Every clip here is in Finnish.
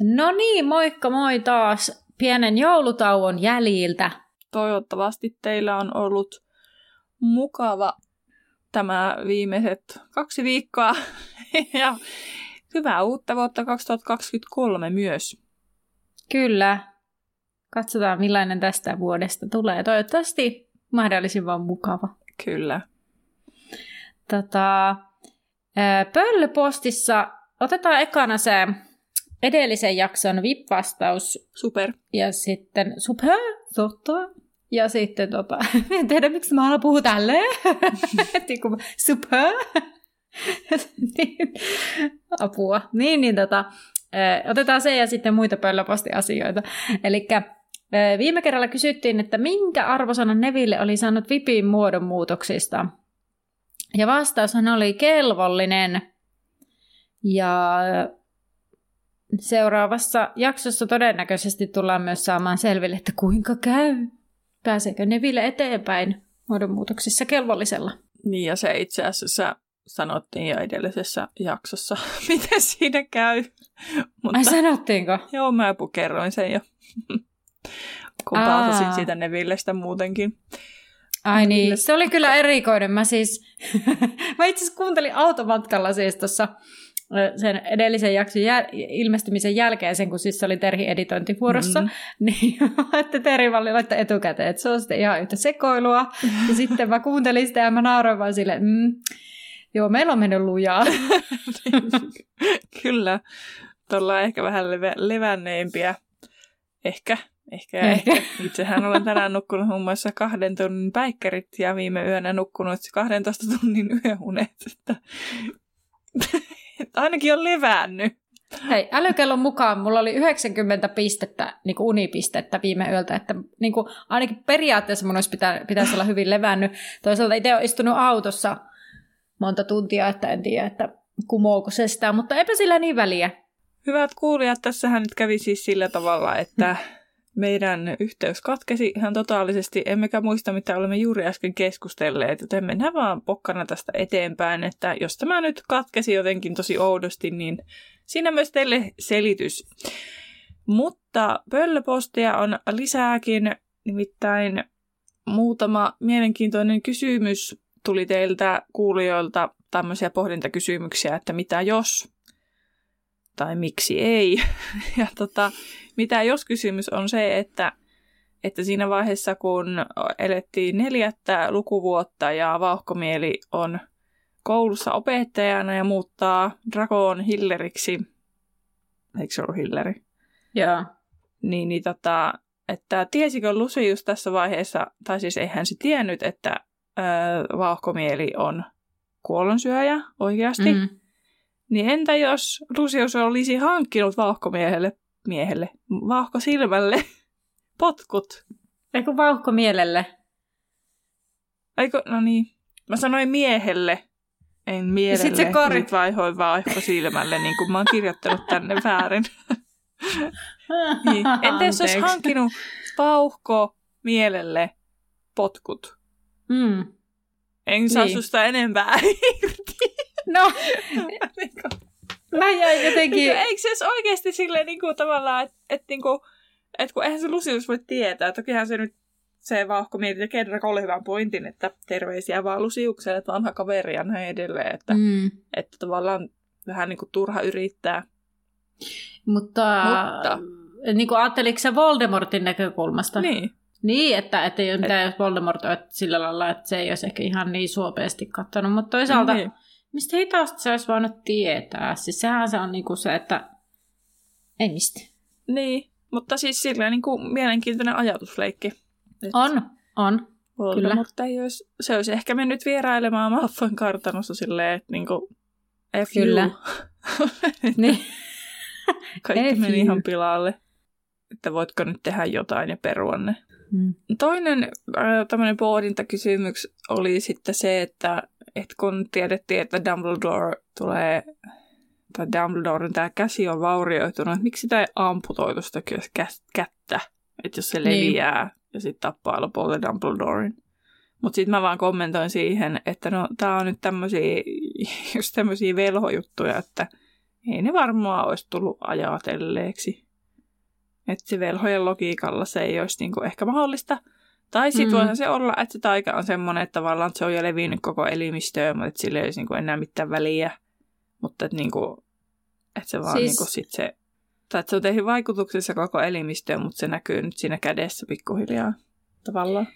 No niin, moikka moi taas pienen joulutauon jäljiltä. Toivottavasti teillä on ollut mukava tämä viimeiset kaksi viikkoa ja hyvää uutta vuotta 2023 myös. Kyllä. Katsotaan millainen tästä vuodesta tulee. Toivottavasti mahdollisimman mukava. Kyllä. Tota, Pöllöpostissa otetaan ekana se edellisen jakson VIP-vastaus. Super. Ja sitten super, totta. Ja sitten tota, en tiedä miksi mä aina puhun tälleen. Niinku super. niin, apua. Niin, niin tota, otetaan se ja sitten muita pöllöpostiasioita. Eli viime kerralla kysyttiin, että minkä arvosanan Neville oli saanut VIPin muodonmuutoksista. Ja vastaushan oli kelvollinen. Ja seuraavassa jaksossa todennäköisesti tullaan myös saamaan selville, että kuinka käy. Pääseekö Neville eteenpäin muodonmuutoksissa kelvollisella? Niin ja se itse asiassa sanottiin jo edellisessä jaksossa, miten siinä käy. Mutta, Ai sanottiinko? Joo, mä kerroin sen jo, kun paatasin siitä Nevillestä muutenkin. Ai niin, se oli kyllä erikoinen. Mä siis, mä itse asiassa kuuntelin automatkalla siis tuossa sen edellisen jakson jäl- ilmestymisen jälkeen, sen kun siis se oli Terhi editointivuorossa, mm. niin että Terhi vaan laittaa etukäteen, että se on sitten ihan yhtä sekoilua. ja sitten mä kuuntelin sitä ja mä nauroin vaan sille, mm, joo, meillä on mennyt lujaa. Kyllä, tuolla ehkä vähän leve- levänneempiä. Ehkä Ehkä, ehkä. Itsehän olen tänään nukkunut muun muassa kahden tunnin päikkärit ja viime yönä nukkunut 12 tunnin yöunet. Että... Ainakin on levännyt. Hei, älykellon mukaan mulla oli 90 pistettä, niin kuin unipistettä viime yöltä, että niin kuin, ainakin periaatteessa mun olisi pitä, pitäisi olla hyvin levännyt. Toisaalta itse olen istunut autossa monta tuntia, että en tiedä, että kumouko se sitä, mutta eipä sillä niin väliä. Hyvät kuulijat, tässähän nyt kävi siis sillä tavalla, että meidän yhteys katkesi ihan totaalisesti, emmekä muista, mitä olemme juuri äsken keskustelleet, joten mennään vaan pokkana tästä eteenpäin, että jos tämä nyt katkesi jotenkin tosi oudosti, niin siinä myös teille selitys. Mutta pöllöpostia on lisääkin, nimittäin muutama mielenkiintoinen kysymys tuli teiltä kuulijoilta tämmöisiä pohdintakysymyksiä, että mitä jos tai miksi ei. Ja tota, mitä jos kysymys on se, että, että siinä vaiheessa kun elettiin neljättä lukuvuotta ja vauhkomieli on koulussa opettajana ja muuttaa Dragon Hilleriksi, eikö se ollut Hilleri? Joo. Niin, niin tota, että tiesikö Lucius tässä vaiheessa, tai siis eihän se tiennyt, että öö, vauhkomieli on kuollonsyöjä oikeasti. Mm. Niin entä jos Lucius olisi hankkinut vauhkomiehelle miehelle, vauhko silmälle, potkut. Eikö vauhko mielelle? Eikö, no niin. Mä sanoin miehelle, en mielelle. Sitten se kori... Nyt vaihoin vauhko silmälle, niin kuin mä oon kirjoittanut tänne väärin. niin. Entä jos olisi hankkinut vauhko mielelle potkut? Mm. En saa niin. susta enempää irti. No, Mä jäin jotenkin... Eikö se olisi oikeasti silleen niin kuin, tavallaan, että et, niin kuin, et kun eihän se Lucius voi tietää. Tokihan se nyt se vauhko mietit ja Kenrakolle hyvän pointin, että terveisiä vaan Lusiukselle, että vanha kaveri ja näin edelleen. Että, mm. että tavallaan vähän niin kuin turha yrittää. Mutta, Mutta. Niin kuin ajatteliko se Voldemortin näkökulmasta? Niin. Niin, että, että ei ole mitään, jos Voldemort on sillä lailla, että se ei olisi ehkä ihan niin suopeasti katsonut, mutta toisaalta niin. Mistä hitaasti se olisi voinut tietää? Siis sehän se on niinku se, että ei mistä. Niin, mutta siis silleen niinku mielenkiintoinen ajatusleikki. On, on. Kyllä. Mutta ei olisi, se olisi ehkä mennyt vierailemaan Malfoyn kartanossa silleen, että niinku, F Kyllä. Niin. Kaikki F meni you. ihan pilalle. Että voitko nyt tehdä jotain ja perua ne. Mm. Toinen äh, tämmöinen pohdintakysymys oli sitten se, että, että kun tiedettiin, että Dumbledore tulee, tai Dumbledoren tämä käsi on vaurioitunut, että miksi sitä ei amputoitu sitä kä- kä- kättä, että jos se Niin. leviää ja sitten tappaa lopulta Dumbledoren. Mutta sitten mä vaan kommentoin siihen, että no tää on nyt tämmöisiä, just tämmöisiä velhojuttuja, että ei ne varmaan olisi tullut ajatelleeksi. Että se velhojen logiikalla se ei olisi niinku ehkä mahdollista. Tai sitten Mm. voihan se olla, että se taika on semmoinen, että tavallaan se on jo levinnyt koko elimistöön, mutta että sillä ei olisi niinku enää mitään väliä. Mutta että, niinku, että se vaan Siis- siis... niinku sit se, tai että se on tehnyt vaikutuksessa koko elimistöön, mutta se näkyy nyt siinä kädessä pikkuhiljaa tavallaan.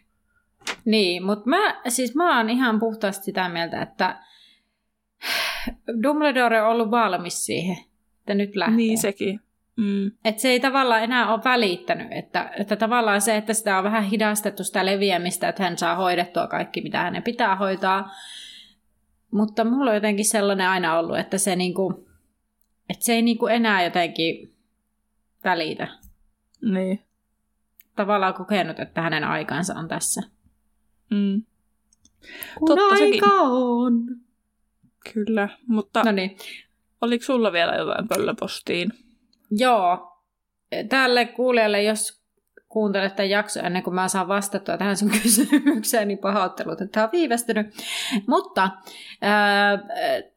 Niin, mutta mä, siis mä oon ihan puhtaasti sitä mieltä, että Dumbledore on ollut valmis siihen, että nyt lähtee. Niin sekin. Mm. Että se ei tavallaan enää ole välittänyt, että, että tavallaan se, että sitä on vähän hidastettu sitä leviämistä, että hän saa hoidettua kaikki, mitä hänen pitää hoitaa. Mutta mulla on jotenkin sellainen aina ollut, että se, niinku, että se ei niinku enää jotenkin välitä. Niin. Tavallaan kokenut, että hänen aikansa on tässä. Mm. Kun Totta sekin. aika on. Kyllä, mutta No niin, oliko sulla vielä jotain pöllöpostiin? Joo. Tälle kuulijalle, jos kuuntelet tämän jakson ennen kuin mä saan vastattua tähän sun kysymykseen, niin pahoittelut, että tämä on viivästynyt. Mutta ää,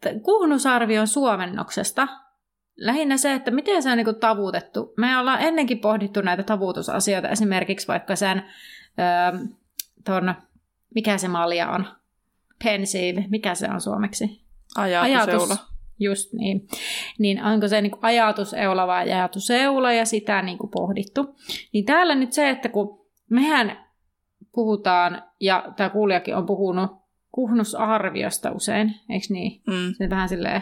t- kuhnusarvion suomennoksesta lähinnä se, että miten se on niin tavutettu. Me ollaan ennenkin pohdittu näitä tavutusasioita, esimerkiksi vaikka sen ää, ton, mikä se malja on? Pensive, mikä se on suomeksi? Ajatuseula. Just niin. Niin onko se niin ajatuseula vai ajatuseula ja sitä niin kuin pohdittu. Niin täällä nyt se, että kun mehän puhutaan, ja tämä kuulijakin on puhunut kuhnusarviosta usein, eikö niin? Mm. Se vähän silleen.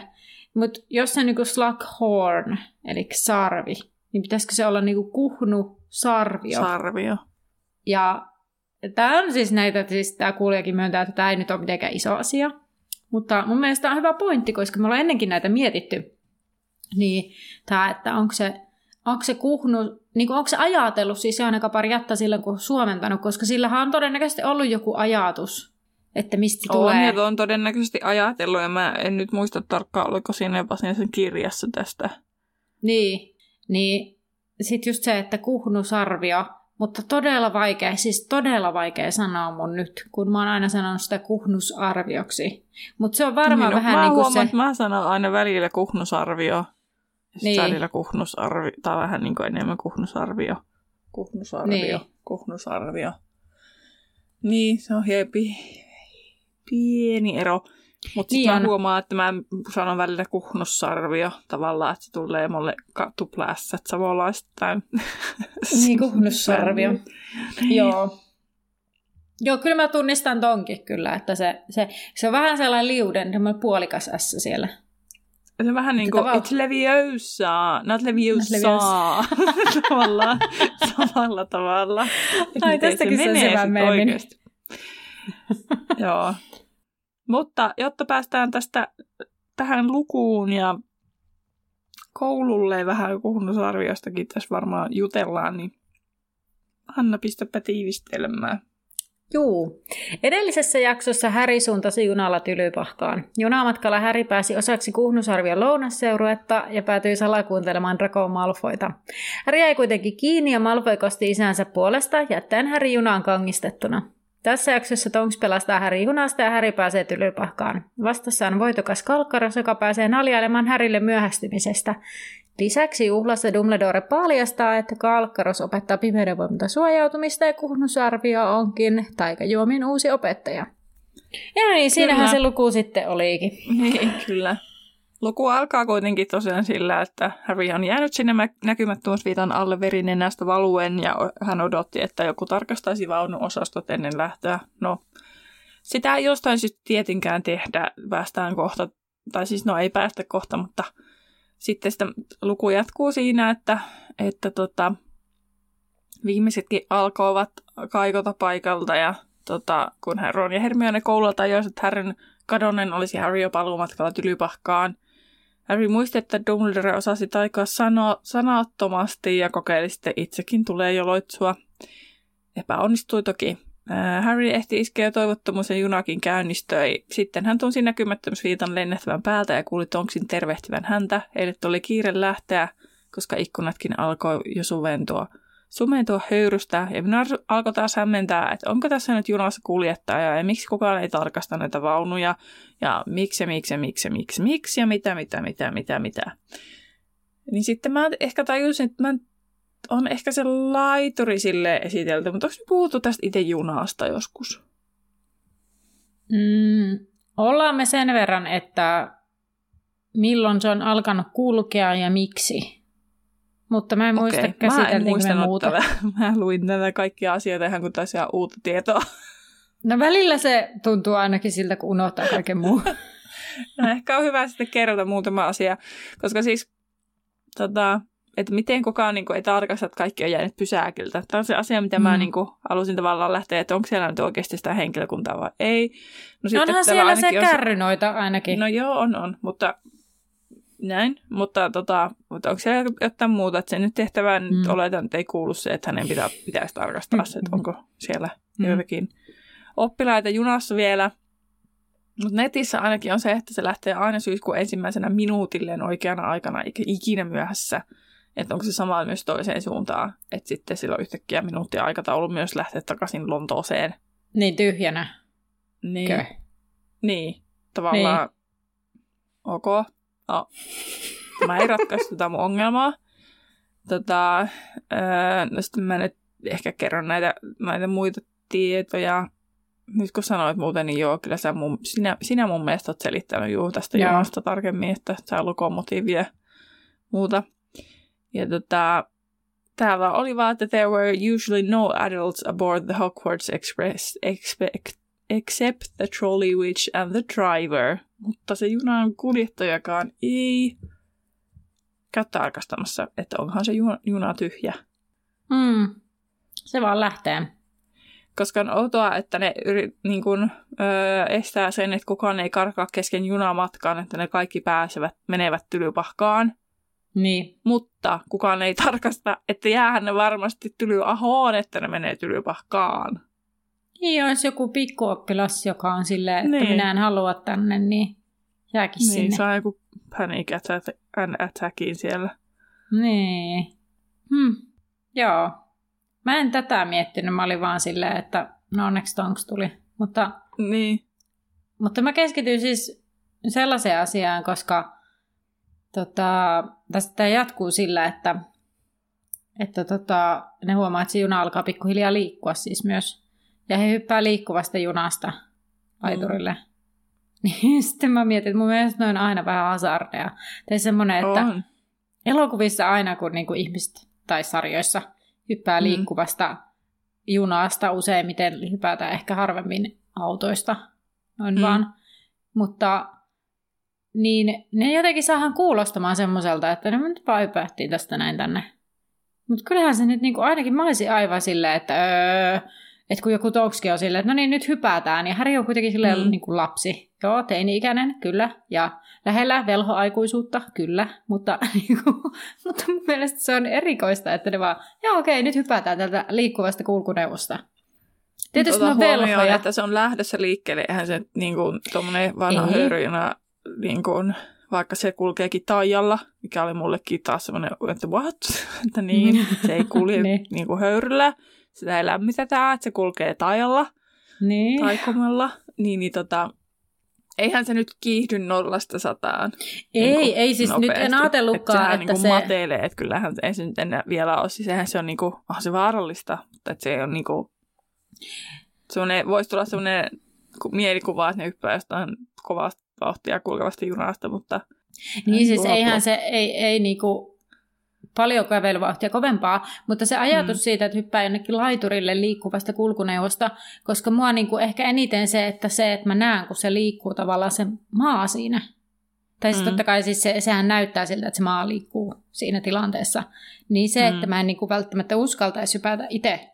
Mutta jos se on niin slughorn, eli sarvi, niin pitäisikö se olla niin kuhnusarvio? Sarvio. Ja tämä on siis näitä, siis tämä kuulijakin myöntää, että tämä ei nyt ole mitenkään iso asia. Mutta mun mielestä tämä on hyvä pointti, koska me ollaan ennenkin näitä mietitty. Niin tämä, että onko se, onko se kuhnu, niin kuin onko se ajatellut, siis se on aika pari jättä silloin, kun suomentanut, koska sillähän on todennäköisesti ollut joku ajatus, että mistä On, tulee. ja on todennäköisesti ajatellut, ja mä en nyt muista tarkkaan, oliko siinä jopa siinä sen kirjassa tästä. Niin, niin sitten just se, että kuhnusarvio, mutta todella vaikea, siis todella vaikea sanoa mun nyt, kun mä oon aina sanonut sitä kuhnusarvioksi. Mutta se on varmaan no, vähän mä niin kuin se... mä sanon aina välillä kuhnusarvio, Niin. niin. välillä kuhnusarvio, tai vähän niin kuin enemmän kuhnusarvio. Kuhnusarvio, Niin. niin. kuhnusarvio. Niin, se on hiepi, pieni ero. Mutta Niin sitten huomaan, että mä sanon välillä kuhnussarvio tavallaan, että se tulee mulle ka- tuplässät savolaistain. Niin, kuhnussarvio. Joo. Joo, kyllä mä tunnistan tonkin kyllä, että se, se, se on vähän sellainen liuden, semmoinen puolikas S siellä. Se on vähän niin kuin, it's leviosa, not leviosa. tavallaan, samalla tavalla. Ai, tästäkin se on menee oikeesti. Joo. Mutta jotta päästään tästä tähän lukuun ja koululle vähän kuhnusarviostakin tässä varmaan jutellaan, niin Hanna, pistäpä tiivistelmään. Juu. Edellisessä jaksossa Häri suuntasi junalla Tylypahkaan. Junamatkalla Häri pääsi osaksi Kuhnusarvion lounasseuruetta ja päätyi salakuuntelemaan Draco Malfoita. Häri jäi kuitenkin kiinni ja Malfoy kosti isänsä puolesta, jättäen Häri junaan kangistettuna. Tässä jaksossa Tonks pelastaa Häri junasta ja Häri pääsee Tylypahkaan. Vastassa on voitokas Kalkkaros, joka pääsee naljailemaan Härille myöhästymisestä. Lisäksi juhlassa Dumbledore paljastaa, että Kalkkaros opettaa pimeyden voimalta suojautumista ja kuhnusarvio onkin taikajuomin uusi opettaja. Ja no niin, siinähän Kyllä. se luku sitten olikin. Niin, kyllä. Luku alkaa kuitenkin tosiaan sillä, että Harry on jäänyt sinne mä- näkymättömyysviitan alle verinenästä valuen ja hän odotti, että joku tarkastaisi vaunuosastot ennen lähtöä. No, sitä ei jostain syystä tietenkään tehdä, päästään kohta, tai siis no ei päästä kohta, mutta sitten sitä luku jatkuu siinä, että, että tota, viimeisetkin alkoivat kaikota paikalta ja tota, kun Ron ja Hermione koululla tajusivat, että Harryn kadonnen olisi Harry jo paluumatkalla tylypahkaan. Harry muisti, että Dumbledore osasi taikaa sano, sanattomasti ja kokeili sitten itsekin tulee joloitsua. Epäonnistui toki. Harry ehti iskeä jo toivottomuus ja junakin käynnistöi. Sitten hän tunsi näkymättömyysviitan lennähtävän päältä ja kuuli Tonksin tervehtivän häntä. Eilet oli kiire lähteä, koska ikkunatkin alkoi jo suventua – sumentua höyrystä ja minä alkoi taas hämmentää, että onko tässä nyt junassa kuljettaja ja miksi kukaan ei tarkasta näitä vaunuja ja miksi, miksi, miksi, miksi, miksi ja mitä, mitä, mitä, mitä, mitä. Niin sitten mä ehkä tajusin, että mä on ehkä se laituri sille esitelty, mutta onko puhuttu tästä itse junasta joskus? Mm, ollaan me sen verran, että milloin se on alkanut kulkea ja miksi. Mutta mä en muista okay. käsiteltiinkö me muuta. Tätä. Mä luin näitä kaikkia asioita ihan kuin taisi uutta tietoa. No välillä se tuntuu ainakin siltä, kun unohtaa kaiken muun. no ehkä on hyvä sitten kerrota muutama asia, koska siis tota, että miten kukaan niin kuin, ei tarkasta, että kaikki on jäänyt pysäkiltä. Tämä on se asia, mitä mm. mä niin kuin, halusin tavallaan lähteä, että onko siellä nyt oikeasti sitä henkilökuntaa vai ei. No, sitten Onhan siellä se kärrynoita ainakin. No joo, on, on, mutta näin, mutta, tota, mutta onko siellä jotain muuta, että sen nyt tehtävään mm. nyt oletan, että ei kuulu se, että hänen pitää, pitäisi tarkastaa se, että onko siellä mm. joitakin oppilaita junassa vielä. Mutta netissä ainakin on se, että se lähtee aina syyskuun ensimmäisenä minuutilleen oikeana aikana, eikä ikinä myöhässä. Että onko se sama myös toiseen suuntaan, että sitten silloin yhtäkkiä minuuttia aikataulu myös lähtee takaisin Lontooseen. Niin tyhjänä. Niin. Okay. Niin, tavallaan niin. ok. No, mä ei ratkaistu tätä mun ongelmaa. Tota, öö, no sitten mä nyt ehkä kerron näitä, näitä muita tietoja. Nyt kun sanoit muuten, niin joo, kyllä sä mun, sinä, sinä mun mielestä oot selittänyt juu tästä joo. junasta tarkemmin, että sä lokomotiivia ja muuta. Ja tota, täällä oli vaan, että there were usually no adults aboard the Hogwarts Express expect, except the trolley witch and the driver – mutta se junan kuljettajakaan ei käy tarkastamassa, että onhan se juna, juna tyhjä. Mm. Se vaan lähtee. Koska on outoa, että ne yri, niin kun, öö, estää sen, että kukaan ei karkaa kesken junamatkaan, että ne kaikki pääsevät, menevät tylypahkaan. Niin. Mutta kukaan ei tarkasta, että jäähän ne varmasti tylyahoon, että ne menee tylypahkaan. Niin, jos joku pikkuoppilas, joka on silleen, että niin. minä en halua tänne, niin jääkin niin, sinne. Niin, saa joku panic attackin siellä. Niin. Hmm. Joo. Mä en tätä miettinyt, mä olin vaan silleen, että no onneksi Tonks tuli. Mutta, niin. mutta mä keskityin siis sellaiseen asiaan, koska tota, tästä jatkuu sillä, että, että tota, ne huomaa, että se juna alkaa pikkuhiljaa liikkua siis myös ja he hyppää liikkuvasta junasta laiturille. Mm. Niin sitten mä mietin, että mun mielestä ne on aina vähän hazardeja. Tai semmoinen, että on. elokuvissa aina kun niinku ihmiset tai sarjoissa hyppää mm. liikkuvasta junasta, useimmiten hypätään ehkä harvemmin autoista, noin mm. vaan. Mutta niin ne jotenkin saahan kuulostamaan semmoiselta, että ne nyt vaan hypähtiin tästä näin tänne. Mutta kyllähän se nyt niinku ainakin mä olisin aivan silleen, että öö, että kun joku Tokski on silleen, että no niin, nyt hypätään, ja Häri on kuitenkin silleen mm. niin kuin lapsi. Joo, teini-ikäinen, kyllä, ja lähellä velhoaikuisuutta, kyllä, mutta, niin kuin, mutta mun mielestä se on erikoista, että ne vaan, joo okei, nyt hypätään tältä liikkuvasta kulkuneuvosta. Tietysti on velhoja. että se on lähdössä liikkeelle, eihän se niin kuin, tuommoinen vanha höyryjuna, niin kuin, vaikka se kulkeekin taijalla, mikä oli mullekin taas semmoinen, että what? että niin, se ei kulje niin. niin kuin höyryllä, sitä ei lämmitetä, että se kulkee tajalla, niin. taikomalla, niin, niin tota, eihän se nyt kiihdy nollasta sataan. Ei, niin ei siis nopeasti. nyt en ajatellutkaan, että, että se... Niin matelee, että kyllähän se ei se nyt enää vielä ole. Siis sehän se on niinku, onhan se vaarallista, mutta että se on niinku, semmoinen, voisi tulla semmoinen mielikuva, että ne hyppää jostain kovasta vauhtia kulkevasta junasta, mutta... Niin siis eihän se, ei, ei niinku, paljon kävelyvauhtia kovempaa, mutta se ajatus mm. siitä, että hyppää jonnekin laiturille liikkuvasta kulkuneuvosta, koska mua niin kuin ehkä eniten se, että se, että mä näen, kun se liikkuu tavallaan se maa siinä. Tai siis mm. totta kai siis se, sehän näyttää siltä, että se maa liikkuu siinä tilanteessa. Niin se, mm. että mä en niin kuin välttämättä uskaltaisi hypätä itse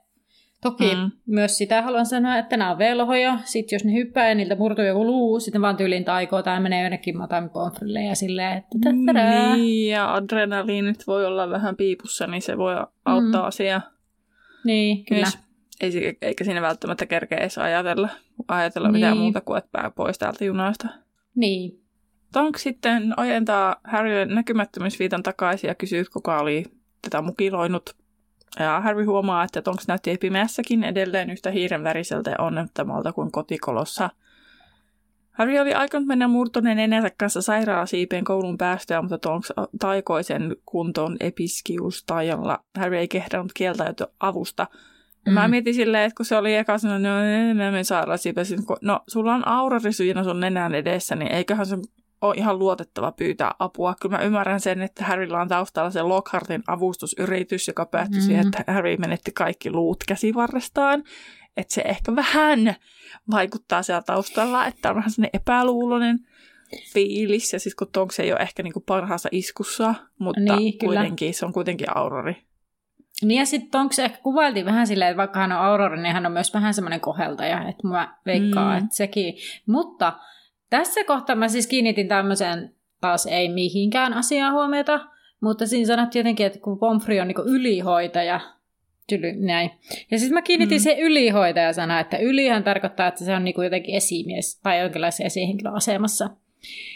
Toki mm. myös sitä haluan sanoa, että nämä on velhoja. Sitten jos ne hyppää ja niiltä murtuu joku luu, sitten vaan tyylin taikoo tai menee jonnekin matan pomfrille ja silleen, että tätä. Niin, ja adrenaliinit voi olla vähän piipussa, niin se voi auttaa mm. asiaa. Niin, kyllä. Ei, eikä siinä välttämättä kerkeä edes ajatella, ajatella niin. mitään muuta kuin, että pää pois täältä junasta. Niin. Tonk sitten ojentaa Harrylle näkymättömyysviitan takaisin ja kysyy, kuka oli tätä mukiloinut. Ja Harry huomaa, että Tonks näytti pimeässäkin edelleen yhtä hiiren väriseltä ja onnettomalta kuin kotikolossa. Harry oli aikonut mennä murtuneen enänsä kanssa sairaalasiipeen koulun päästöä, mutta Tonks taikoi sen kuntoon episkiustajalla. Harry ei kehdannut kieltäytyä avusta. Mm. Mä mietin silleen, että kun se oli eka sanonut, no mä menen sairaalasiipeen, no sulla on aurarisyjänä sun nenän edessä, niin eiköhän se ole ihan luotettava pyytää apua. Kyllä mä ymmärrän sen, että Harrylla on taustalla se Lockhartin avustusyritys, joka päättyi mm-hmm. siihen, että Harry menetti kaikki luut käsivarrestaan. Että se ehkä vähän vaikuttaa siellä taustalla, että on vähän sellainen epäluuloinen fiilis. Ja siis kun Tonks ei ole ehkä niinku parhaassa iskussa, mutta niin, kuitenkin, se on kuitenkin Aurori. Niin ja sitten Tonks ehkä kuvailtiin vähän silleen, että vaikka hän on Aurori, niin hän on myös vähän semmoinen koheltaja. Että mä veikkaan, mm. että sekin. Mutta tässä kohtaa mä siis kiinnitin tämmöiseen taas ei mihinkään asiaan huomiota, mutta siinä sanottiin jotenkin, että kun Pomfri on niin ylihoitaja, tyly, näin. Ja sitten mä kiinnitin mm. siihen ylihoitaja sana, että ylihän tarkoittaa, että se on niin jotenkin esimies tai jonkinlaisen esihenkilöasemassa.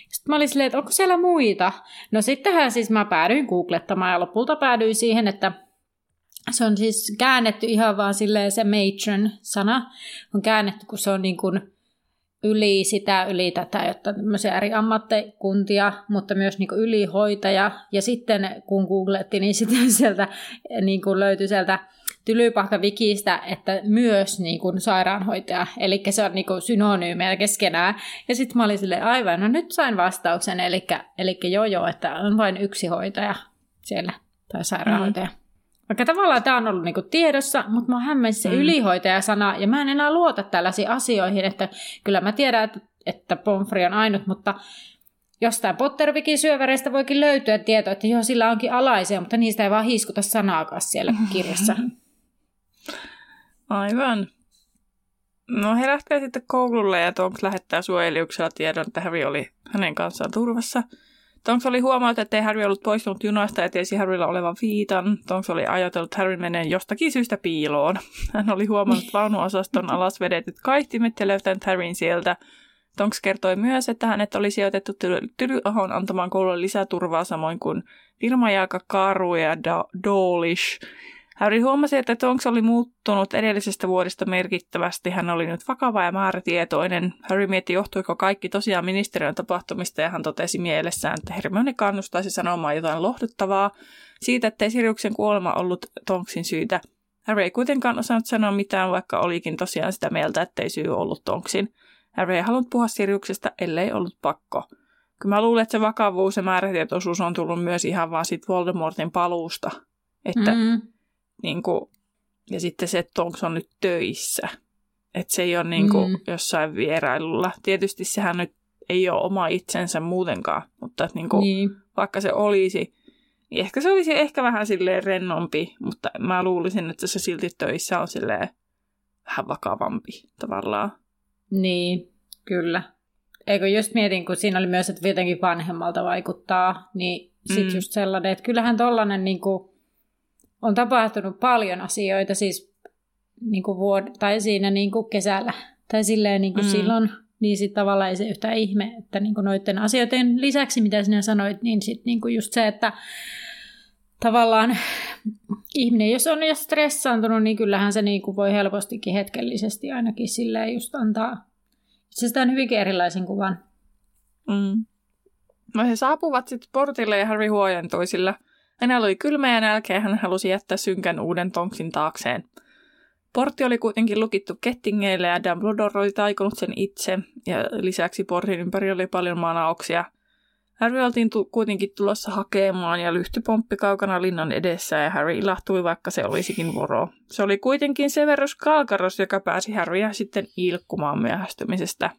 Sitten mä olin silleen, että onko siellä muita? No sittenhän siis mä päädyin googlettamaan ja lopulta päädyin siihen, että se on siis käännetty ihan vaan silleen se matron sana on käännetty, kun se on niin kuin yli sitä, yli tätä, jotta tämmöisiä eri ammattikuntia, mutta myös niin ylihoitaja. Ja sitten kun googletti, niin sitten sieltä niin kuin löytyi sieltä Tylypahka-wikistä, että myös niin kuin sairaanhoitaja. Eli se on niin kuin synonyymeja keskenään. Ja sitten mä olin silleen, aivan, no nyt sain vastauksen. Eli, eli joo joo, että on vain yksi hoitaja siellä, tai sairaanhoitaja. Mm. Vaikka tavallaan tämä on ollut niinku tiedossa, mutta mä hämmensin se mm. ylihoitajasana, ja mä en enää luota tällaisiin asioihin, että kyllä mä tiedän, että, että Pomfri on ainut, mutta jostain Pottervikin syöväreistä voikin löytyä tieto, että joo, sillä onkin alaisia, mutta niistä ei vaan hiiskuta sanaakaan siellä kirjassa. Aivan. No he lähtee sitten koululle ja Tonks lähettää suojeliuksella tiedon, että Harry oli hänen kanssaan turvassa – Tonks oli huomannut, että ei Harry ollut poistunut junasta ja tiesi Harrylla olevan viitan. Tonks oli ajatellut, että Harry menee jostakin syystä piiloon. Hän oli huomannut vaunuosaston alas vedetyt kaihtimet ja löytänyt Harryn sieltä. Tonks kertoi myös, että hänet oli sijoitettu Tylyahon antamaan koululle lisäturvaa samoin kuin Virmajaaka, Karu ja Dolish. Harry huomasi, että Tonks oli muuttunut edellisestä vuodesta merkittävästi. Hän oli nyt vakava ja määrätietoinen. Harry mietti, johtuiko kaikki tosiaan ministeriön tapahtumista ja hän totesi mielessään, että Hermione kannustaisi sanomaan jotain lohduttavaa siitä, ettei Siriuksen kuolema ollut Tonksin syytä. Harry ei kuitenkaan osannut sanoa mitään, vaikka olikin tosiaan sitä mieltä, ettei syy ollut Tonksin. Harry ei halunnut puhua Siriuksesta, ellei ollut pakko. Kyllä mä luulen, että se vakavuus ja määrätietoisuus on tullut myös ihan vaan siitä Voldemortin paluusta. Että mm niin kuin, ja sitten se, että onko se on nyt töissä. Että se ei ole niin kuin mm. jossain vierailulla. Tietysti sehän nyt ei ole oma itsensä muutenkaan, mutta että niin kuin, niin. vaikka se olisi, niin ehkä se olisi ehkä vähän silleen rennompi, mutta mä luulisin, että se silti töissä on silleen vähän vakavampi tavallaan. Niin, kyllä. Eikö just mietin, kun siinä oli myös, että jotenkin vanhemmalta vaikuttaa, niin sitten mm. just sellainen, että kyllähän tollainen niin kuin, on tapahtunut paljon asioita siis niin kuin vuod- tai siinä niin kuin kesällä tai silleen niin kuin mm. silloin, niin sitten tavallaan ei se yhtään ihme, että niin kuin noiden asioiden lisäksi, mitä sinä sanoit, niin sitten niin kuin just se, että tavallaan ihminen, jos on jo stressaantunut, niin kyllähän se niin kuin voi helpostikin hetkellisesti ainakin silleen just antaa itsestään hyvinkin erilaisen kuvan. Mm. No he saapuvat sitten portille ja Harry huojentui, sillä – Hänellä oli kylmä ja nälkeä hän halusi jättää synkän uuden tonksin taakseen. Portti oli kuitenkin lukittu kettingeille ja Dumbledore oli taikonut sen itse, ja lisäksi portin ympäri oli paljon manauksia. Harry oltiin tu- kuitenkin tulossa hakemaan ja lyhty pomppi kaukana linnan edessä ja Harry ilahtui, vaikka se olisikin voro. Se oli kuitenkin Severus Kalkaros, joka pääsi Harryä sitten ilkkumaan myöhästymisestä.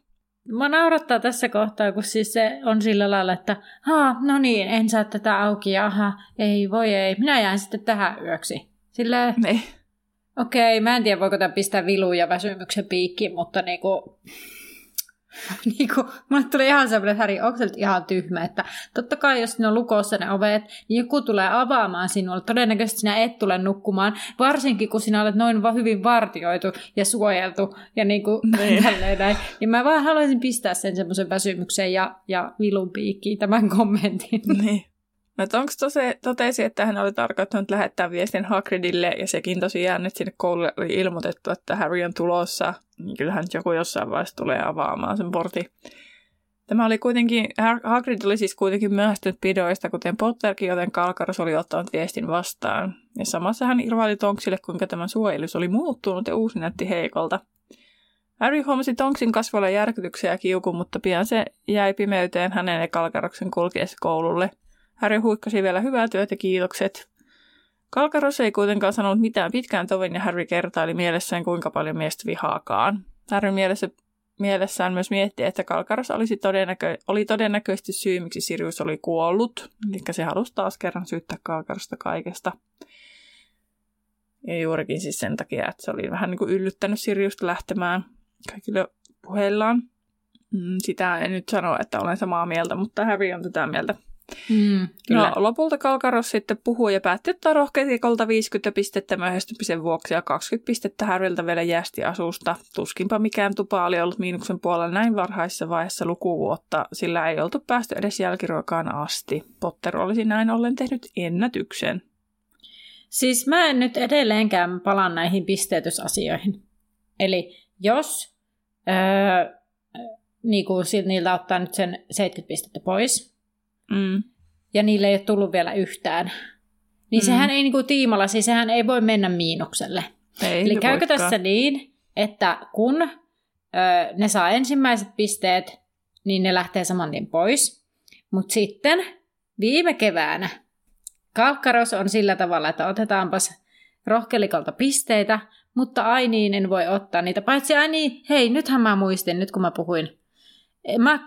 Mä naurattaa tässä kohtaa, kun siis se on sillä lailla, että haa, no niin, en saa tätä auki, aha, ei, voi ei, minä jään sitten tähän yöksi. Sillä niin. Okei, mä en tiedä voiko tämä pistää viluun ja väsymyksen piikkiin, mutta niinku, niinku, mulle tuli ihan semmoinen, Häri, onko se nyt ihan tyhmä, että totta kai jos ne on lukossa ne ovet, niin joku tulee avaamaan sinulle. Todennäköisesti sinä et tule nukkumaan, varsinkin kun sinä olet noin vaan hyvin vartioitu ja suojeltu ja niinku niin. tälleen näin. Niin mä vaan haluaisin pistää sen semmoisen väsymyksen ja, ja vilun piikkiin tämän kommentin. Niin. Mutta onko tose, totesi, että hän oli tarkoittanut lähettää viestin Hagridille ja sekin tosiaan, että sinne koululle oli ilmoitettu, että Harry on tulossa, niin kyllähän joku jossain vaiheessa tulee avaamaan sen portin. Tämä oli kuitenkin, Hagrid oli siis kuitenkin myöhästynyt pidoista, kuten Potterkin, joten Kalkaros oli ottanut viestin vastaan. Ja samassa hän irvaili Tonksille, kuinka tämä suojelus oli muuttunut ja uusi näytti heikolta. Harry huomasi Tonksin kasvoilla järkytyksiä ja kiukun, mutta pian se jäi pimeyteen hänen ja Kalkaroksen kulkiessa koululle – Harry huikkasi vielä hyvää työtä kiitokset. Kalkaros ei kuitenkaan sanonut mitään pitkään tovin ja Harry kertaili mielessään kuinka paljon miestä vihaakaan. Harry mielessä, mielessään myös mietti, että Kalkaros olisi todennäkö, oli todennäköisesti syy, miksi Sirius oli kuollut. Eli se halusi taas kerran syyttää Kalkarosta kaikesta. Ja juurikin siis sen takia, että se oli vähän niin kuin yllyttänyt Siriusta lähtemään kaikille puheillaan. Mm, sitä en nyt sano, että olen samaa mieltä, mutta Harry on tätä mieltä. Mm, kyllä. No, lopulta Kalkaros sitten puhui ja päätti ottaa rohkeatikolta 50 pistettä myöhästymisen vuoksi ja 20 pistettä Häriltä vielä jästi asusta. Tuskinpa mikään tupa oli ollut miinuksen puolella näin varhaisessa vaiheessa lukuvuotta, sillä ei oltu päästy edes jälkiruokaan asti. Potter olisi näin ollen tehnyt ennätyksen. Siis mä en nyt edelleenkään palaa näihin pisteytysasioihin. Eli jos öö, niin kuin niiltä ottaa nyt sen 70 pistettä pois, mm. ja niille ei ole tullut vielä yhtään, niin mm. sehän ei niin kuin tiimalla, siis sehän ei voi mennä miinukselle. Ei, Eli käykö voitkaan. tässä niin, että kun ö, ne saa ensimmäiset pisteet, niin ne lähtee saman tien pois. Mutta sitten viime keväänä Kalkkaros on sillä tavalla, että otetaanpas rohkelikolta pisteitä, mutta Ainiin en voi ottaa niitä. Paitsi Aini, hei, nythän mä muistin, nyt kun mä puhuin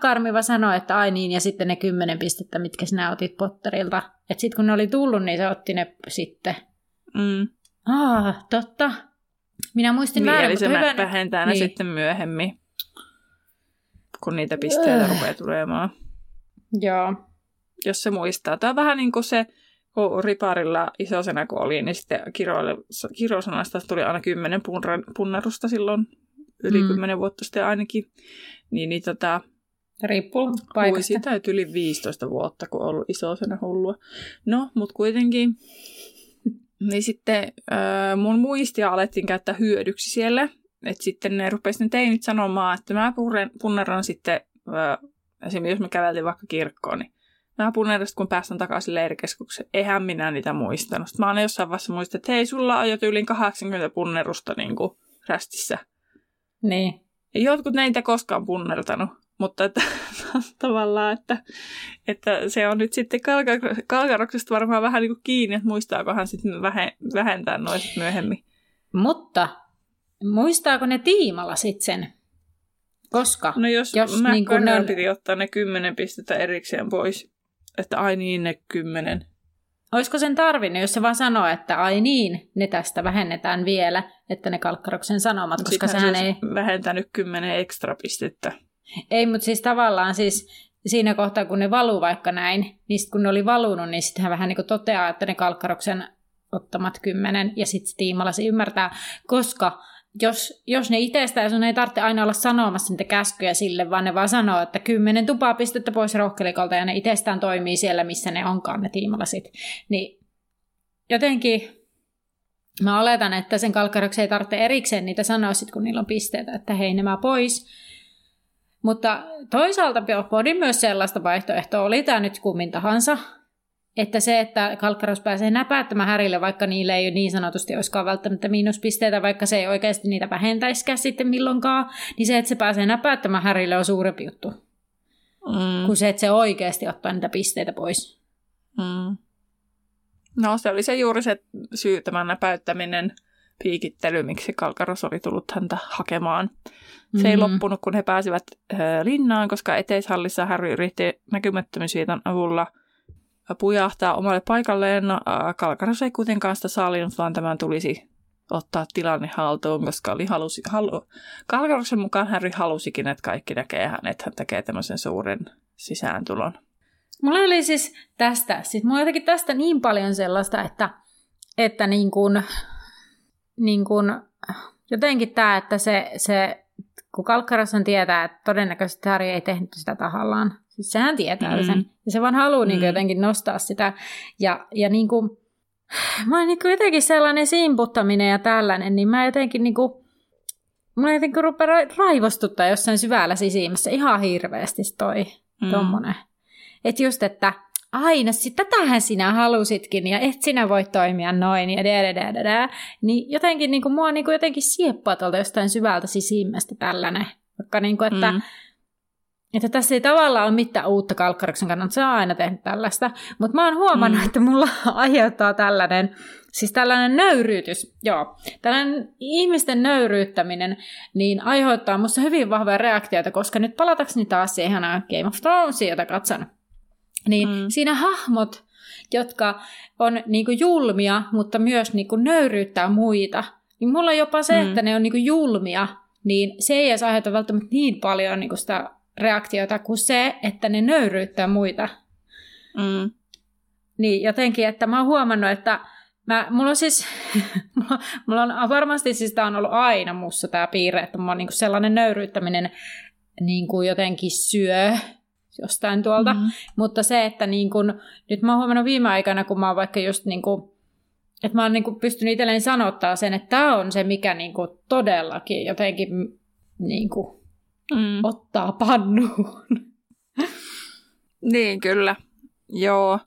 Karmiva sanoi, että ai niin, ja sitten ne kymmenen pistettä, mitkä sinä otit Potterilta. Että sitten kun ne oli tullut, niin se otti ne sitten. Mm. Ah, totta. Minä muistin niin, väärin, eli se hyvä... vähentää niin. sitten myöhemmin, kun niitä pisteitä uh. rupeaa tulemaan. Joo. Jos se muistaa. Tämä on vähän niin kuin se, kun riparilla isosena kun oli, niin sitten kirosanasta tuli aina kymmenen punnerusta silloin yli mm. 10 vuotta sitten ainakin. Niin, niin tota, Riippuu paikasta. sitä yli 15 vuotta, kun on ollut isosena hullua. No, mutta kuitenkin, niin sitten äh, mun muistia alettiin käyttää hyödyksi siellä. Että sitten ne rupesi ne teinit sanomaan, että mä punneran sitten, äh, esimerkiksi jos me käveltiin vaikka kirkkoon, niin mä punneran kun päästään takaisin leirikeskukseen. Eihän minä niitä muistanut. Sitten mä oon jossain vaiheessa muistanut, että hei, sulla on jo yli 80 punnerusta niin kuin rästissä. Niin. Jotkut näitä koskaan punnertanut, mutta että, tavallaan, että, että se on nyt sitten kalkaroksesta varmaan vähän niin kuin kiinni, että muistaako hän sitten vähentää noin myöhemmin. Mutta muistaako ne tiimalla sitten sen? Koska? No jos, jos mä niin ne on... piti ottaa ne kymmenen pistettä erikseen pois, että ai niin ne kymmenen. Olisiko sen tarvinnut, jos se vaan sanoo, että ai niin, ne tästä vähennetään vielä, että ne kalkkaroksen sanomat, no koska sehän ei... vähentänyt kymmenen ekstra pistettä. Ei, mutta siis tavallaan siis siinä kohtaa, kun ne valuu vaikka näin, niin sit kun ne oli valunut, niin sitten hän vähän niin kuin toteaa, että ne kalkkaroksen ottamat kymmenen, ja sitten tiimalla se ymmärtää, koska jos, jos ne itsestään, sun ei tarvitse aina olla sanomassa niitä käskyjä sille, vaan ne vaan sanoo, että kymmenen tupaa pistettä pois rohkelikolta ja ne itsestään toimii siellä, missä ne onkaan ne tiimalasit. Niin jotenkin mä oletan, että sen kalkkaroksen ei tarvitse erikseen niitä sanoa sit, kun niillä on pisteitä, että hei nämä pois. Mutta toisaalta pohdin myös sellaista vaihtoehtoa, oli tämä nyt kummin tahansa, että se, että Kalkkaros pääsee näpäyttämään Härille, vaikka niille ei niin sanotusti olisikaan välttämättä miinuspisteitä, vaikka se ei oikeasti niitä vähentäisikään sitten milloinkaan, niin se, että se pääsee näpäyttämään Härille on suurempi juttu. Mm. Kuin se, että se oikeasti ottaa niitä pisteitä pois. Mm. No se oli se juuri se syy, tämä näpäyttäminen, piikittely, miksi Kalkaros oli tullut häntä hakemaan. Se mm-hmm. ei loppunut, kun he pääsivät linnaan, koska eteishallissa Harry yritti näkymättömyysvieton avulla – pujahtaa omalle paikalleen. No, Kalkaros ei kuitenkaan sitä sallinut, vaan tämän tulisi ottaa tilanne haltuun, koska oli halusi, halu, Kalkaroksen mukaan Harry halusikin, että kaikki näkee hänet, hän tekee tämmöisen suuren sisääntulon. Mulla oli siis tästä, siis mulla jotenkin tästä niin paljon sellaista, että, että niin kuin, niin kuin, jotenkin tämä, että se, se kun Kalkkarossan tietää, että todennäköisesti Harry ei tehnyt sitä tahallaan. Siis sehän tietää mm. sen. Ja se vaan haluaa mm. niin kuin, jotenkin nostaa sitä. Ja, ja niin kuin, mä niin kuin jotenkin sellainen simputtaminen ja tällainen, niin mä jotenkin niin kuin, mä jotenkin rupeaa raivostuttaa jossain syvällä sisimmässä ihan hirveästi toi mm. tommonen. Että just, että aina, sit, tätähän sinä halusitkin ja et sinä voi toimia noin ja da, Niin jotenkin niin kuin, mua niin kuin jotenkin sieppaa tuolta jostain syvältä sisimmästä tällainen. Vaikka niin kuin, että, mm. Että tässä ei tavallaan ole mitään uutta kalkkariksen kannalta, se on aina tehnyt tällaista. Mutta mä oon huomannut, mm. että mulla aiheuttaa tällainen, siis tällainen nöyryytys, joo, tällainen ihmisten nöyryyttäminen, niin aiheuttaa musta hyvin vahvoja reaktioita, koska nyt palatakseni taas siihen Game of Thronesia, jota katson niin mm. siinä hahmot, jotka on niinku julmia, mutta myös niinku nöyryyttää muita, niin mulla on jopa se, mm. että ne on niinku julmia, niin se ei edes aiheuta välttämättä niin paljon niinku sitä reaktiota kuin se, että ne nöyryyttää muita. Mm. Niin jotenkin, että mä oon huomannut, että mä, mulla on siis, mulla on varmasti siis tää on ollut aina mussa tämä piirre, että mulla on niinku sellainen nöyryyttäminen niin kuin jotenkin syö jostain tuolta. Mm-hmm. Mutta se, että niin kun, nyt mä oon huomannut viime aikana, kun mä oon vaikka just niin kun, että mä oon niin kun pystynyt itselleni sanottaa sen, että tämä on se, mikä niin kun todellakin jotenkin niin kun, mm. ottaa pannuun. Niin, kyllä. Joo.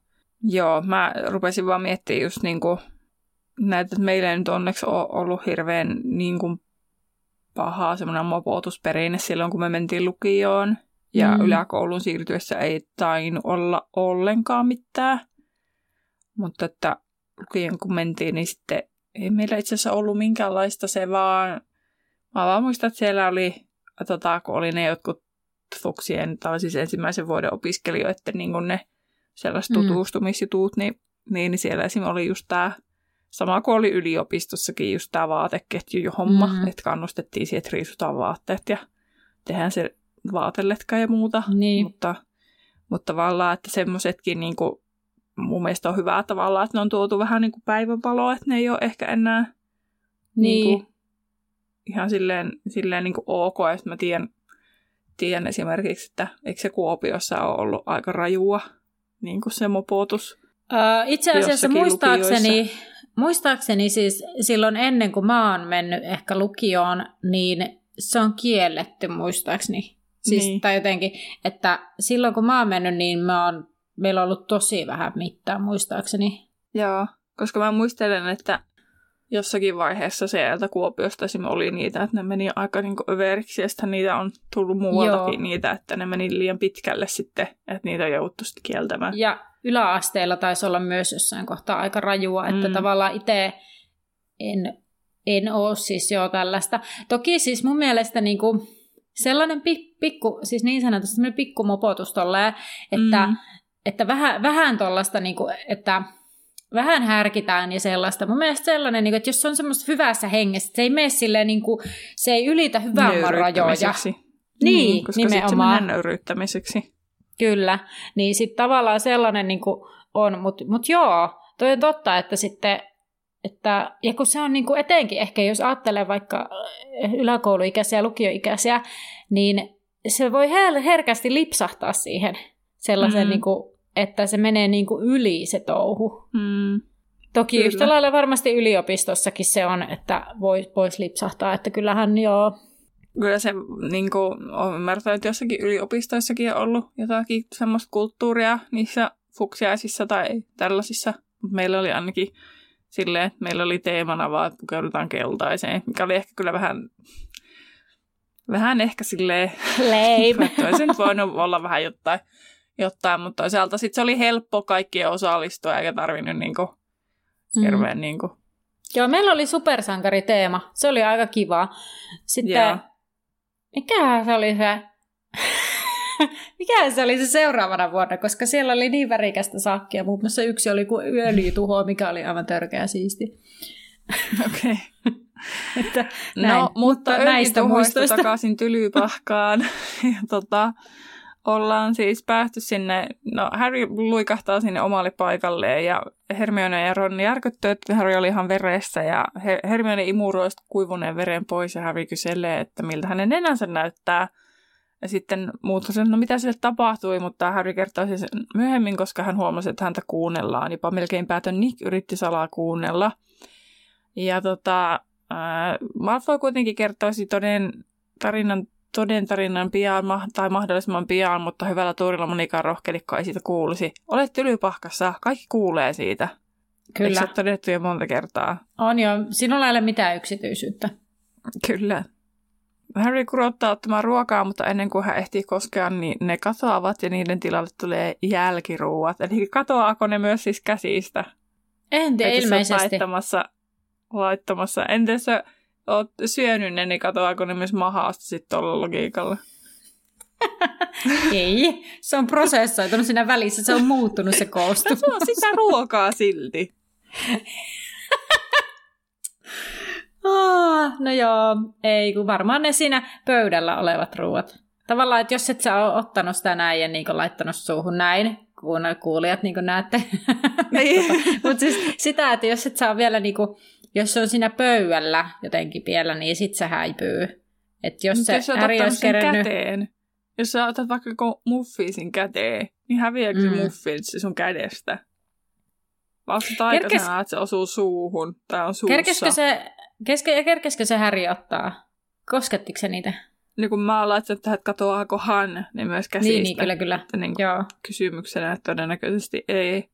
Joo, mä rupesin vaan miettimään just niin kuin näitä, että meillä ei nyt onneksi ole ollut hirveän niin kuin pahaa semmoinen mopotusperinne silloin, kun me mentiin lukioon. Ja mm. yläkoulun siirtyessä ei tain olla ollenkaan mitään. Mutta että lukien kun mentiin, niin sitten ei meillä itse asiassa ollut minkäänlaista se vaan... Mä vaan muistan, että siellä oli, tota, kun oli ne jotkut Fuksien, tai siis ensimmäisen vuoden opiskelijoiden niin ne sellaiset mm. tutustumisjutut, niin, niin, siellä esimerkiksi oli just tämä sama kuin oli yliopistossakin just tämä vaateketju homma, mm. että kannustettiin siihen, että riisutaan vaatteet ja tehdään se vaateletka ja muuta. Niin. Mutta, mutta tavallaan, että semmoisetkin niin kuin, mun mielestä on hyvää tavallaan, että ne on tuotu vähän niin kuin päivänvaloa, että ne ei ole ehkä enää niin. Niin kuin, ihan silleen, silleen niin kuin ok. Ja sitten mä tiedän, tiedän esimerkiksi, että eikö se Kuopiossa ole ollut aika rajua niin kuin se mopotus. Uh, itse asiassa muistaakseni, muistaakseni siis silloin ennen kuin mä oon mennyt ehkä lukioon, niin se on kielletty muistaakseni. Siis, niin. Tai jotenkin, että silloin kun mä oon mennyt, niin mä oon, meillä on ollut tosi vähän mittaa muistaakseni. Joo, koska mä muistelen, että jossakin vaiheessa sieltä Kuopiosta oli niitä, että ne meni aika niin överiksi, ja niitä on tullut muualtakin Joo. niitä, että ne meni liian pitkälle sitten, että niitä on jouduttu sitten kieltämään. Ja yläasteella taisi olla myös jossain kohtaa aika rajua, että mm. tavallaan itse en, en ole siis jo tällaista. Toki siis mun mielestä niin kuin, sellainen pikku, siis niin sanotusti sellainen pikku mopotus tolleen, että, mm. että vähän, vähän tollaista, niin kuin, että vähän härkitään ja sellaista. Mun mielestä sellainen, niin kuin, että jos se on semmoista hyvässä hengessä, se ei mene silleen, niin kuin, se ei ylitä hyvän rajoja. Niin, niin koska nimenomaan. nöyryyttämiseksi. Kyllä, niin sitten tavallaan sellainen niin kuin on, mutta mut joo, toi on totta, että sitten että, ja kun se on niin kuin etenkin ehkä, jos ajattelee vaikka äh, yläkouluikäisiä ja lukioikäisiä, niin se voi her- herkästi lipsahtaa siihen sellaisen, mm. niin kuin, että se menee niin kuin yli se touhu. Mm. Toki Kyllä. yhtä lailla varmasti yliopistossakin se on, että voisi vois lipsahtaa, että kyllähän joo. Kyllä se, niin kuin, olen ymmärtänyt, että jossakin yliopistoissakin on ollut jotakin semmoista kulttuuria niissä fuksiaisissa tai tällaisissa. Meillä oli ainakin silleen, että meillä oli teemana vaan, että pukeudutaan keltaiseen, mikä oli ehkä kyllä vähän, vähän ehkä silleen... Lame. olisi nyt voinut olla vähän jotain, jotain mutta toisaalta sitten se oli helppo kaikkien osallistua, eikä tarvinnut niinku mm. hirveän mm. niinku... Joo, meillä oli supersankariteema. Se oli aika kiva. Sitten, Joo. mikä se oli se Mikä se oli se seuraavana vuonna, koska siellä oli niin värikästä sakkia. Muun muassa yksi oli kuin öljytuho, mikä oli aivan törkeä siisti. Okei. Okay. että, No, mutta, mutta näistä muistoista. takaisin Tylypahkaan. ja tota, ollaan siis päästy sinne, no Harry luikahtaa sinne omalle paikalleen ja Hermione ja Ron järkyttyy, että Harry oli ihan veressä ja He- Hermione imuroi kuivuneen veren pois ja Harry kyselee, että miltä hänen nenänsä näyttää. Ja sitten muut sanoo, no mitä sille tapahtui, mutta Harry kertoo siis myöhemmin, koska hän huomasi, että häntä kuunnellaan. Jopa melkein päätön Nick yritti salaa kuunnella. Ja tota, äh, Malfoy kuitenkin kertoisi toden tarinan, toden tarinan pian, ma- tai mahdollisimman pian, mutta hyvällä tuurilla monikaan rohkelikko ei siitä kuulisi. Olet tylypahkassa, kaikki kuulee siitä. Eikö Kyllä, se ole todettu jo monta kertaa? on jo. Sinulla ei ole mitään yksityisyyttä. Kyllä. Harry kurottaa ottamaan ruokaa, mutta ennen kuin hän ehtii koskea, niin ne katoavat ja niiden tilalle tulee jälkiruuat. Eli katoaako ne myös siis käsistä? En tiedä, Eikö ilmeisesti. Laittamassa, laittamassa. Entä sä oot syönyt ne, niin katoaako ne myös mahasta sitten tuolla logiikalla? Ei, se on prosessoitunut siinä välissä, se on muuttunut se No koostumus. se on sitä ruokaa silti. Ah, no joo, ei kun varmaan ne siinä pöydällä olevat ruuat. Tavallaan, että jos et sä ole ottanut sitä näin ja niin laittanut suuhun näin, kun kuulijat niin näette. Niin. Mutta siis sitä, että jos et saa vielä, niin kuin, jos se on siinä pöydällä jotenkin vielä, niin sit se häipyy. Että jos Mutta se jos Harry olisi kerennyt... käteen, jos sä otat vaikka muffiisin käteen, niin häviääkö Mm. se muffin se sun kädestä? Taikasena, Kerkes- että se osuu suuhun tai on suussa? Kerkeskö se, keske, ja kerkeskö se Harry ottaa? Koskettiko se niitä? Niin kun mä oon laittanut tähän, että katoaako hän, niin myös käsistä. Niin, niin, kyllä, kyllä. Että niin Joo. kysymyksenä, että todennäköisesti ei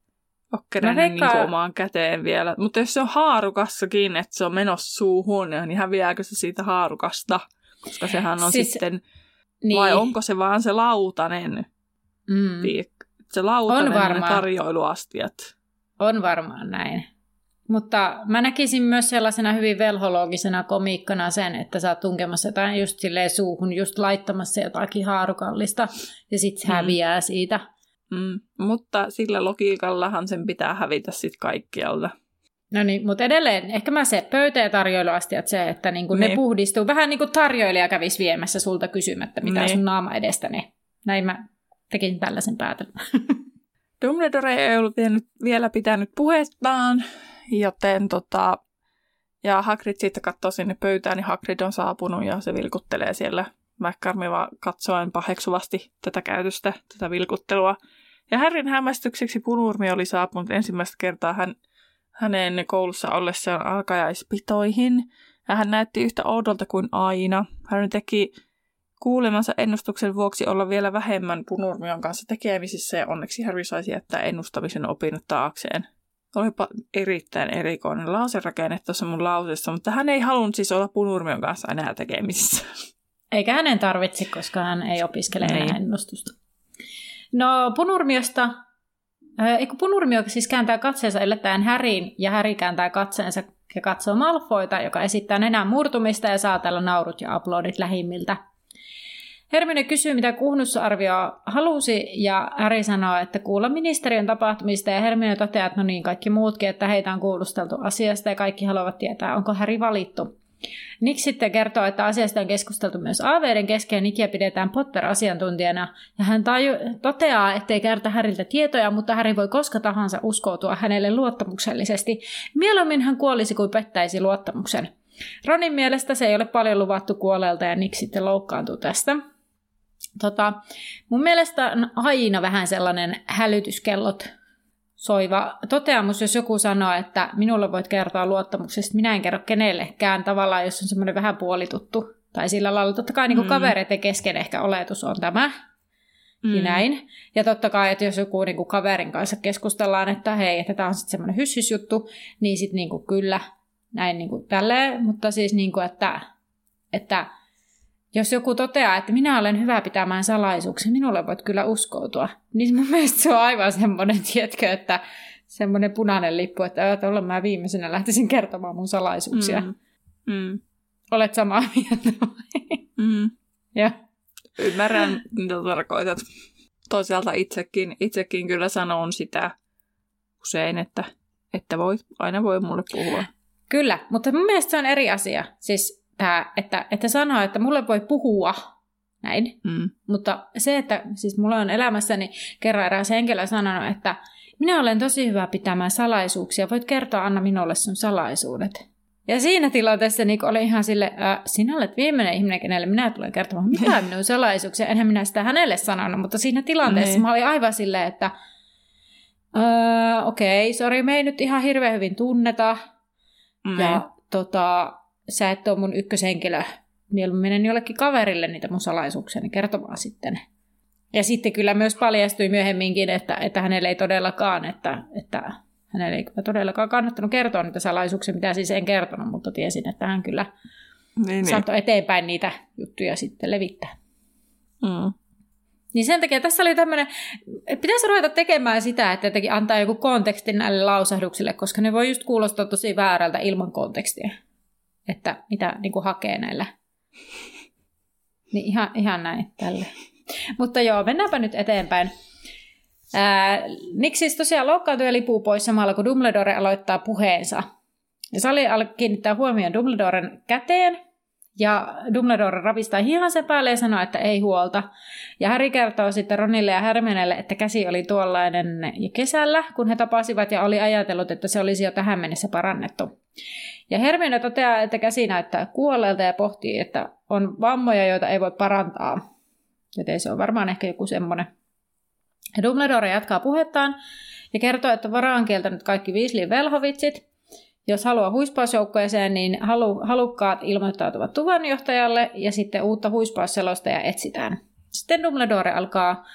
ole kerännyt niin kuin omaan käteen vielä. Mutta jos se on haarukassakin, että se on menossa suuhun, niin häviääkö se siitä haarukasta? Koska sehän on Siis- sitten, Niin. vai onko se vaan se lautanen? Mm. Se lautanen On varmaan. tarjoiluastiat. On varmaan näin. Mutta mä näkisin myös sellaisena hyvin velhologisena komiikkona sen, että sä oot tunkemassa jotain just silleen suuhun, just laittamassa jotakin haarukallista, ja sit se Mm. häviää siitä. Mm. Mutta sillä logiikallahan sen pitää hävitä sitten kaikkialta. No niin, mutta edelleen, ehkä mä se pöytä- ja tarjoiluastiat se, että niinku ne Niin. puhdistuu. Vähän niin kuin tarjoilija kävisi viemässä sulta kysymättä, mitä Niin. sun naama edestäni. Näin mä tekin tällaisen päätelmän. Dumbledore ei ollut vielä, vielä pitänyt puheestaan, joten tota, ja Hagrid sitten katsoo sinne pöytään, niin Hagrid on saapunut ja se vilkuttelee siellä McCarmi vaan katsoen paheksuvasti tätä käytöstä, tätä vilkuttelua. Ja Harryn hämmästykseksi punurmi oli saapunut ensimmäistä kertaa hän, hänen koulussa ollessaan alkajaispitoihin. Ja hän näytti yhtä oudolta kuin aina. Harry teki kuulemansa ennustuksen vuoksi olla vielä vähemmän punurmion kanssa tekemisissä ja onneksi Harry saisi jättää ennustamisen opinnot taakseen. Olipa erittäin erikoinen lauserakenne tuossa mun lauseessa, mutta hän ei halunnut siis olla punurmion kanssa enää tekemisissä. Eikä hänen tarvitse, koska hän ei opiskele Ei. enää ennustusta. No punurmiosta, äh, eikö punurmio siis kääntää katseensa yllättäen Häriin, ja Häri kääntää katseensa ja katsoo Malfoita, joka esittää nenän murtumista ja saa tällä naurut ja aplodit lähimmiltä. Hermione kysyy, mitä kuhnusarvio halusi, ja Harry sanoo, että kuulla ministeriön tapahtumista, ja Hermione toteaa, että no niin, kaikki muutkin, että heitä on kuulusteltu asiasta, ja kaikki haluavat tietää, onko Harry valittu. Nick sitten kertoo, että asiasta on keskusteltu myös AVden kesken ja Nickia pidetään Potter-asiantuntijana. Ja hän taju- toteaa, ettei kerta Häriltä tietoja, mutta Häri voi koska tahansa uskoutua hänelle luottamuksellisesti. Mieluummin hän kuolisi kuin pettäisi luottamuksen. Ronin mielestä se ei ole paljon luvattu kuolelta ja Nick sitten loukkaantuu tästä. Tota, mun mielestä on aina vähän sellainen hälytyskellot soiva toteamus, jos joku sanoo, että minulle voit kertoa luottamuksesta, minä en kerro kenellekään tavallaan, jos on semmoinen vähän puolituttu. Tai sillä lailla, totta kai niin kuin Mm. kavereiden kesken ehkä oletus on tämä, mm. ja näin. Ja totta kai, että jos joku niin kuin kaverin kanssa keskustellaan, että hei, että tämä on sitten semmoinen hyssysjuttu, niin sitten niin kuin kyllä näin niin kuin tälleen, mutta siis niin kuin, että, että jos joku toteaa, että minä olen hyvä pitämään salaisuuksia, minulle voit kyllä uskoutua, niin mun mielestä se on aivan semmoinen, tiedätkö, että semmoinen punainen lippu, että että olla mä viimeisenä lähtisin kertomaan mun salaisuuksia. Mm. Mm. Olet samaa mieltä vai? Mm. ja. Ymmärrän, mitä tarkoitat. Toisaalta itsekin, itsekin kyllä sanon sitä usein, että, että voi, aina voi mulle puhua. Kyllä, mutta mun mielestä se on eri asia. Siis tämä, että, että sanoo, että mulle voi puhua näin. Mm. Mutta se, että siis mulla on elämässäni kerran eräs henkilö sanonut, että minä olen tosi hyvä pitämään salaisuuksia. Voit kertoa Anna minulle sun salaisuudet. Ja siinä tilanteessa niin oli ihan sille, äh, sinä olet viimeinen ihminen, kenelle minä tulen kertomaan mitä minun salaisuuksia. Enhän minä sitä hänelle sanonut, mutta siinä tilanteessa niin. mä olin aivan silleen, että okei, okay, sori, me ei nyt ihan hirveän hyvin tunneta. Mm. Ja tota, sä et ole mun ykköshenkilö. Mieluummin menen jollekin kaverille niitä mun salaisuuksia niin kertomaan sitten. Ja sitten kyllä myös paljastui myöhemminkin, että, että hänelle ei todellakaan, että, että hänelle ei todellakaan kannattanut kertoa niitä salaisuuksia, mitä siis en kertonut, mutta tiesin, että hän kyllä niin, niin. saattoi eteenpäin niitä juttuja sitten levittää. Mm. Niin sen takia tässä oli tämmöinen, pitäisi ruveta tekemään sitä, että jotenkin antaa joku konteksti näille lausahduksille, koska ne voi just kuulostaa tosi väärältä ilman kontekstia, että mitä niin kuin hakee näillä. Niin ihan, ihan näin tälle. Mutta joo, mennäänpä nyt eteenpäin. Ää, siis tosiaan loukkaantui ja lipuu pois samalla, kun Dumbledore aloittaa puheensa. Ja Sali kiinnittää huomioon Dumbledoren käteen, ja Dumbledore ravistaa hihansa päälle ja sanoo, että ei huolta. Ja Harry kertoo sitten Ronille ja Hermionelle, että käsi oli tuollainen kesällä, kun he tapasivat ja oli ajatellut, että se olisi jo tähän mennessä parannettu. Ja Hermione toteaa, että käsi näyttää kuolleelta ja pohtii, että on vammoja, joita ei voi parantaa. Joten se on varmaan ehkä joku semmoinen. Ja Dumbledore jatkaa puhettaan ja kertoo, että vara on kieltänyt kaikki Weasleyn velhovitsit. Jos haluaa huispausjoukkoeseen, niin halu, halukkaat ilmoittautuvat tuvanjohtajalle ja sitten uutta huispausselostajaa etsitään. Sitten Dumbledore alkaa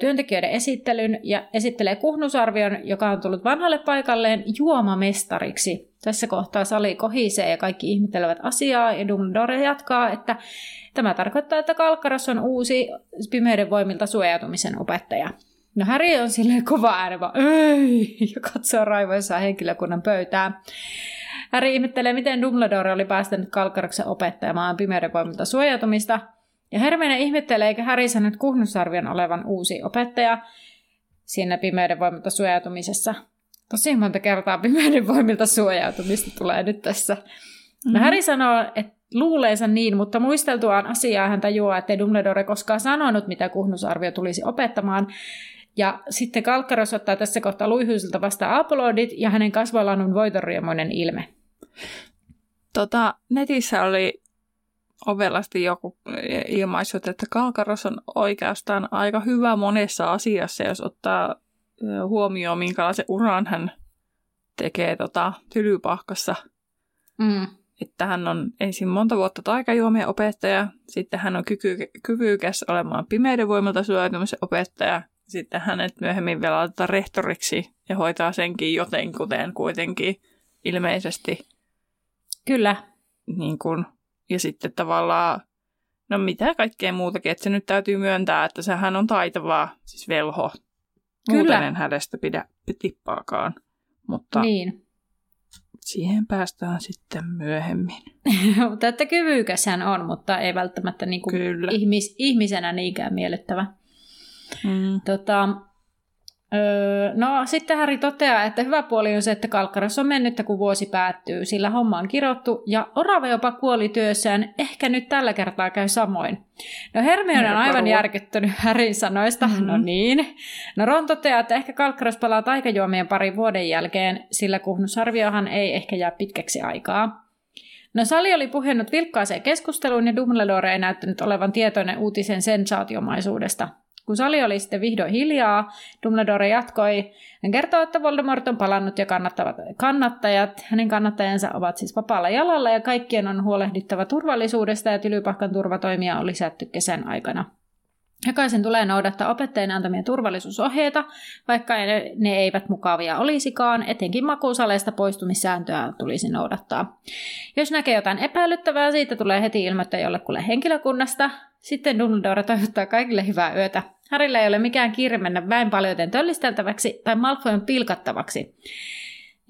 työntekijöiden esittelyn ja esittelee kuhnusarvion, joka on tullut vanhalle paikalleen juomamestariksi. Tässä kohtaa sali kohisee ja kaikki ihmettelevät asiaa ja Dumbledore jatkaa, että tämä tarkoittaa, että Kalkkaros on uusi pimeyden voimilta suojautumisen opettaja. No Harry on silleen kova ääni ei, ja katsoo raivoissaan henkilökunnan pöytää. Harry ihmettelee, miten Dumbledore oli päästänyt Kalkkaroksen opettajamaan pimeyden voimilta suojautumista – ja Hermione ihmettelee, eikä Harry sanonut Kuhnusarvion olevan uusi opettaja siinä pimeyden voimilta suojautumisessa. Tosi monta kertaa pimeyden voimilta suojautumista tulee nyt tässä. Mm-hmm. No. Harry sanoo, että luuleensa niin, mutta muisteltuaan asiaa hän tajuaa, että Dumbledore koskaan sanonut, mitä kuhnusarvio tulisi opettamaan. Ja sitten Kalkkaros ottaa tässä kohtaa luihuisilta vasta aplodit ja hänen kasvoillaan on voitoriemoinen ilme. Tota, netissä oli ovelasti joku ilmaissut, että Kalkaros on oikeastaan aika hyvä monessa asiassa, jos ottaa huomioon, minkälaisen uran hän tekee tota, tylypahkassa. Mm. Että hän on ensin monta vuotta taikajuomien opettaja, sitten hän on kyky, kyvykäs olemaan pimeyden voimalta suojautumisen opettaja, sitten hänet myöhemmin vielä laitetaan rehtoriksi ja hoitaa senkin jotenkuten kuitenkin ilmeisesti. Kyllä. Niin kuin ja sitten tavallaan, no mitä kaikkea muutakin, että se nyt täytyy myöntää, että sehän on taitavaa, siis velho. Kyllä. Muuten en hänestä pidä tippaakaan. Mutta niin. siihen päästään sitten myöhemmin. mutta että kyvykäs hän on, mutta ei välttämättä niin kuin ihmis, ihmisenä niinkään miellyttävä. Mm. Tota, Öö, no sitten Harry toteaa, että hyvä puoli on se, että Kalkkaras on mennyt, kun vuosi päättyy, sillä homma on kirottu ja Orava jopa kuoli työssään, ehkä nyt tällä kertaa käy samoin. No Hermione on aivan järkyttynyt Harryn sanoista, mm-hmm. no niin. No Ron toteaa, että ehkä Kalkkaras palaa taikajuomien parin vuoden jälkeen, sillä kuhnusarviohan ei ehkä jää pitkäksi aikaa. No Sali oli puhennut vilkkaaseen keskusteluun ja Dumbledore ei näyttänyt olevan tietoinen uutisen sensaatiomaisuudesta. Kun sali oli sitten vihdoin hiljaa, Dumbledore jatkoi. Hän kertoo, että Voldemort on palannut ja kannattavat, kannattajat, hänen kannattajansa ovat siis vapaalla jalalla ja kaikkien on huolehdittava turvallisuudesta ja tylypahkan turvatoimia on lisätty kesän aikana. Jokaisen tulee noudattaa opettajien antamia turvallisuusohjeita, vaikka ne eivät mukavia olisikaan, etenkin makuusaleista poistumissääntöä tulisi noudattaa. Jos näkee jotain epäilyttävää, siitä tulee heti ilmoittaa jollekulle henkilökunnasta. Sitten Dumbledore toivottaa kaikille hyvää yötä. Harilla ei ole mikään kiire mennä väin paljon töllisteltäväksi tai Malfoyn pilkattavaksi.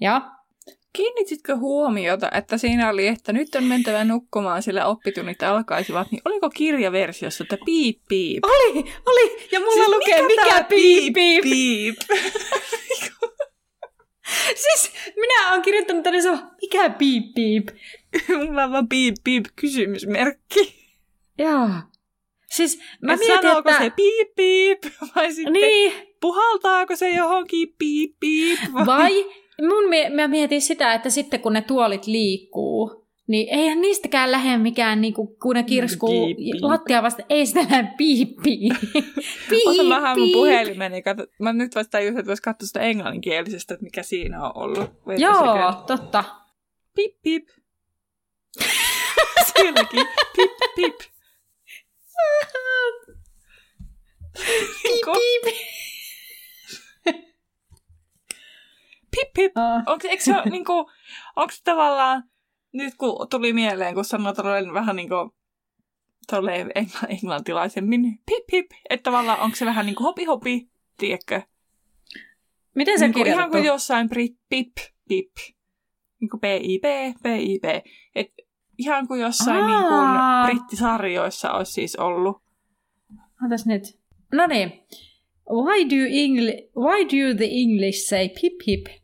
Ja Kiinnititkö huomiota, että siinä oli, että nyt on mentävä nukkumaan, sillä oppitunnit alkaisivat, niin oliko kirjaversiossa, että piip piip? Oli, oli, ja mulla siis lukee mikä, mikä piip piip. piip. siis minä olen kirjoittanut tänne se, mikä piip piip? Mulla on vaan piip piip kysymysmerkki. Joo. Siis mä Et mietin, sanooko että... se piip piip vai sitten Niin, puhaltaako se johonkin piip piip vai? vai mun, mie- mä mietin sitä, että sitten kun ne tuolit liikkuu, niin eihän niistäkään lähde mikään, niinku, kun ne kirskuu Piip, piip. lattia vasta, ei sitä lähde piippiin. Ota vähän mun puhelimeni. Kato, mä nyt vasta tajusin, että vois katsoa sitä englanninkielisestä, että mikä siinä on ollut. A Joo, second. totta. Pip pip. Sielläkin. Pip pip. Pip Piip. pip. pip. Ah. Onko, eikö se ole niinku, onko tavallaan, nyt kun tuli mieleen, kun sanoit tolleen vähän niinku, tolleen engl- englantilaisemmin, pip pip, että tavallaan onko se vähän niinku hopi hopi, tiedätkö? Miten se Niinku ihan kuin jossain brit, pip pip, niinku PIP, PIP, et ihan kuin jossain Aa. niinku brittisarjoissa olisi siis ollut. Otas nyt. No niin. Why do, Engli- why do the English say pip pip?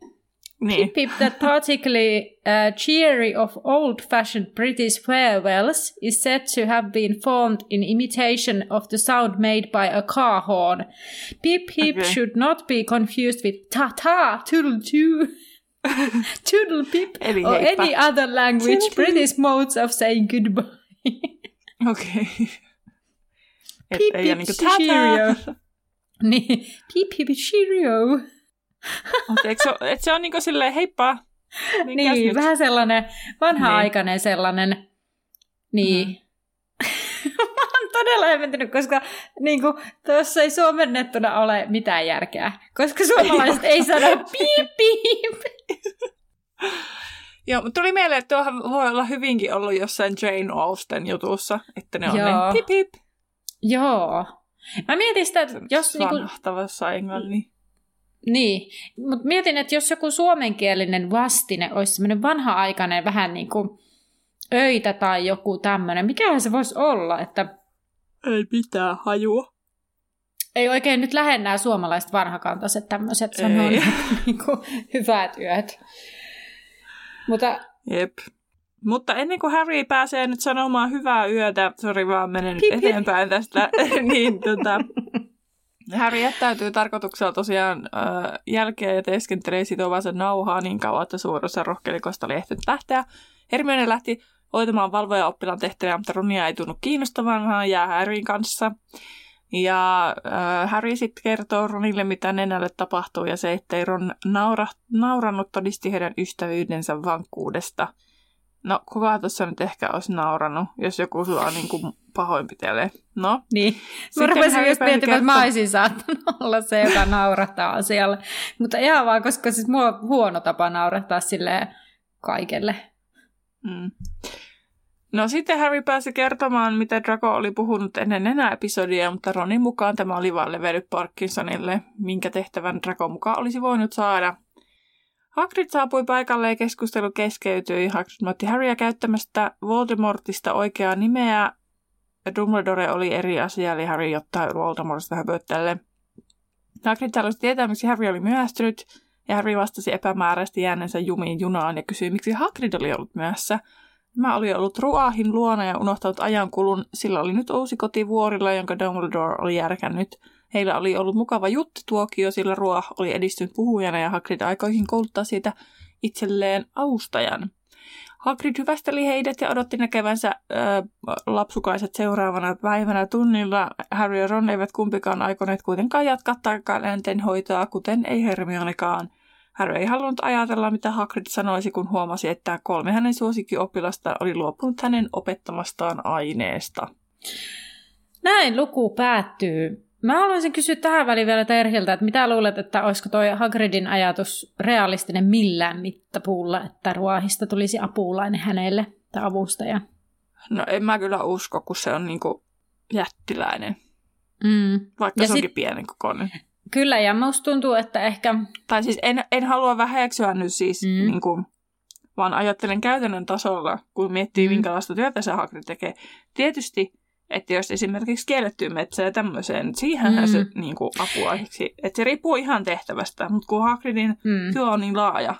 Niin. Pip pip that particularly uh, cheery of old-fashioned British farewells is said to have been formed in imitation of the sound made by a car horn. Pip pip Okay. should not be confused with ta-ta, toodle-too, toodle-pip, Eli or heippa. any other language. British modes of saying goodbye. Okei. Okay. Pip pip niinku cheerio. niin, pip pip cheerio. Mutta eikö se, et se on niinku silleen heippa. Minkäs Niin, nyt? vähän sellainen vanha-aikainen sellainen. Niin. Mm. Todella hämmentynyt, koska niin kuin, tuossa ei suomennettuna ole mitään järkeä. Koska suomalaiset ei sano piip piip. Joo, mutta tuli mieleen, että tuohan voi olla hyvinkin ollut jossain Jane Austen jutussa, että ne on Joo. ne pip pip. Joo. Mä mietin sitä, että jos niinku, Sanahtavassa englannin. niin, mutta mietin, että jos joku suomenkielinen vastine olisi semmoinen vanha-aikainen vähän niin kuin öitä tai joku tämmöinen, mikähän se voisi olla, että Ei mitään hajua. ei oikein nyt lähde nämä suomalaiset vanhakantaiset tämmöiset niin kuin, hyvät yöt. Mutta Jep. Mutta ennen kuin Harry pääsee nyt sanomaan hyvää yötä, sori vaan menen nyt eteenpäin tästä, niin tota, Harry jättäytyy tarkoituksella tosiaan äh, jälkeen ja teeskentelee sitovansa nauhaa niin kauan, että suurussa rohkelikosta oli ehtinyt lähteä. Hermione lähti hoitamaan valvoja oppilaan tehtäviä, mutta Ronia ei tunnu kiinnostavan, vaan jää Harryn kanssa. Ja äh, Harry sitten kertoo Ronille, mitä nenälle tapahtuu, ja se, ettei Ron naura, naurannut, todisti heidän ystävyydensä vankkuudesta. No, kuka tuossa nyt ehkä olisi naurannut, jos joku sua niin kuin pahoinpitelee. No, niin. Mä rupesin just miettimään, että mä olisin saattanut olla se, joka naurattaa asialle. Mutta ihan vaan, koska siis mua on huono tapa naurattaa silleen kaikelle. Mm. No sitten Harry pääsi kertomaan, mitä Draco oli puhunut ennen enää episodia, mutta Ronin mukaan tämä oli vain levennyt Parkinsonille, minkä tehtävän Draco mukaan olisi voinut saada. Hagrid saapui paikalle ja keskustelu keskeytyi. Hagrid moitti Harrya käyttämästä Voldemortista oikeaa nimeä. Dumbledore oli eri asia, eli Harry ottaa Voldemortista höpöttelle. Hagrid halusi tietää, miksi Harry oli myöhästynyt, ja Harry vastasi epämääräisesti jäänensä jumiin junaan ja kysyi, miksi Hagrid oli ollut myöhässä. Mä oli ollut Ruahin luona ja unohtanut ajankulun. Sillä oli nyt uusi koti vuorilla, jonka Dumbledore oli järkännyt. Heillä oli ollut mukava juttituokio, sillä Ruah oli edistynyt puhujana ja Hagrid aikoihin kouluttaa siitä itselleen avustajan. Hagrid hyvästeli heidät ja odotti näkevänsä ö, lapsukaiset seuraavana päivänä tunnilla. Harry ja Ron eivät kumpikaan aikoneet kuitenkaan jatkaa tarkkaeläinten hoitoa, kuten ei Hermionekaan. Harry ei halunnut ajatella, mitä Hagrid sanoisi, kun huomasi, että kolme hänen suosikkioppilasta oli luopunut hänen opettamastaan aineesta. Näin luku päättyy. Mä haluaisin kysyä tähän väliin vielä Terhiltä, että mitä luulet, että olisiko toi Hagridin ajatus realistinen millään mittapuulla, että ruohista tulisi apulainen hänelle tai avustaja? No en mä kyllä usko, kun se on niinku jättiläinen, Mm. vaikka Ja se onkin sit- pienen kokoinen. Kyllä, ja musta tuntuu, että ehkä... Tai siis en, en halua väheksyä nyt siis, Mm. niin kuin, vaan ajattelen käytännön tasolla, kun miettii, Mm. minkälaista työtä se Hagrid tekee. Tietysti että jos esimerkiksi kiellettyy metsä ja tämmöiseen, siihenhän mm. se niin kuin, apulaiseksi, että se riippuu ihan tehtävästä, mutta kun Hagridin mm. työ on niin laaja.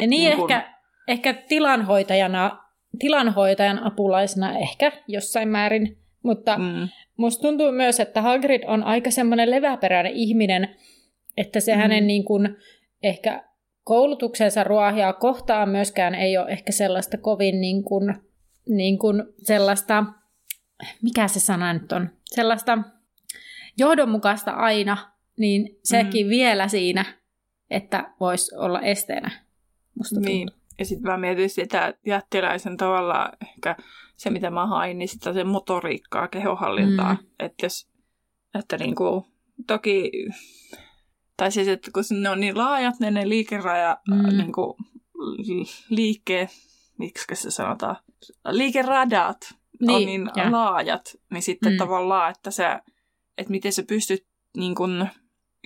Ja niin, niin kun... ehkä, ehkä tilanhoitajana, tilanhoitajan apulaisena ehkä jossain määrin, mutta mm. musta tuntuu myös, että Hagrid on aika semmoinen leväperäinen ihminen, että se mm. hänen niin kuin, ehkä koulutuksensa ruohia kohtaan myöskään ei ole ehkä sellaista kovin niin kuin, niin kuin sellaista, mikä se sana nyt on, sellaista johdonmukaista aina, niin sekin mm. vielä siinä, että voisi olla esteenä. Musta niin. Ja sitten mä mietin sitä jättiläisen tavalla ehkä se, mitä mä hain, niin sitä se motoriikkaa, kehohallintaa. Mm. Että jos, että niinku, toki tai siis, että kun ne on niin laajat, ne, ne liikeraja, mm. niin kuin, liike, miksi se sanotaan, liikeradat niin, on niin ja. laajat, niin sitten mm. tavallaan, että se, että miten sä pystyt niin kuin,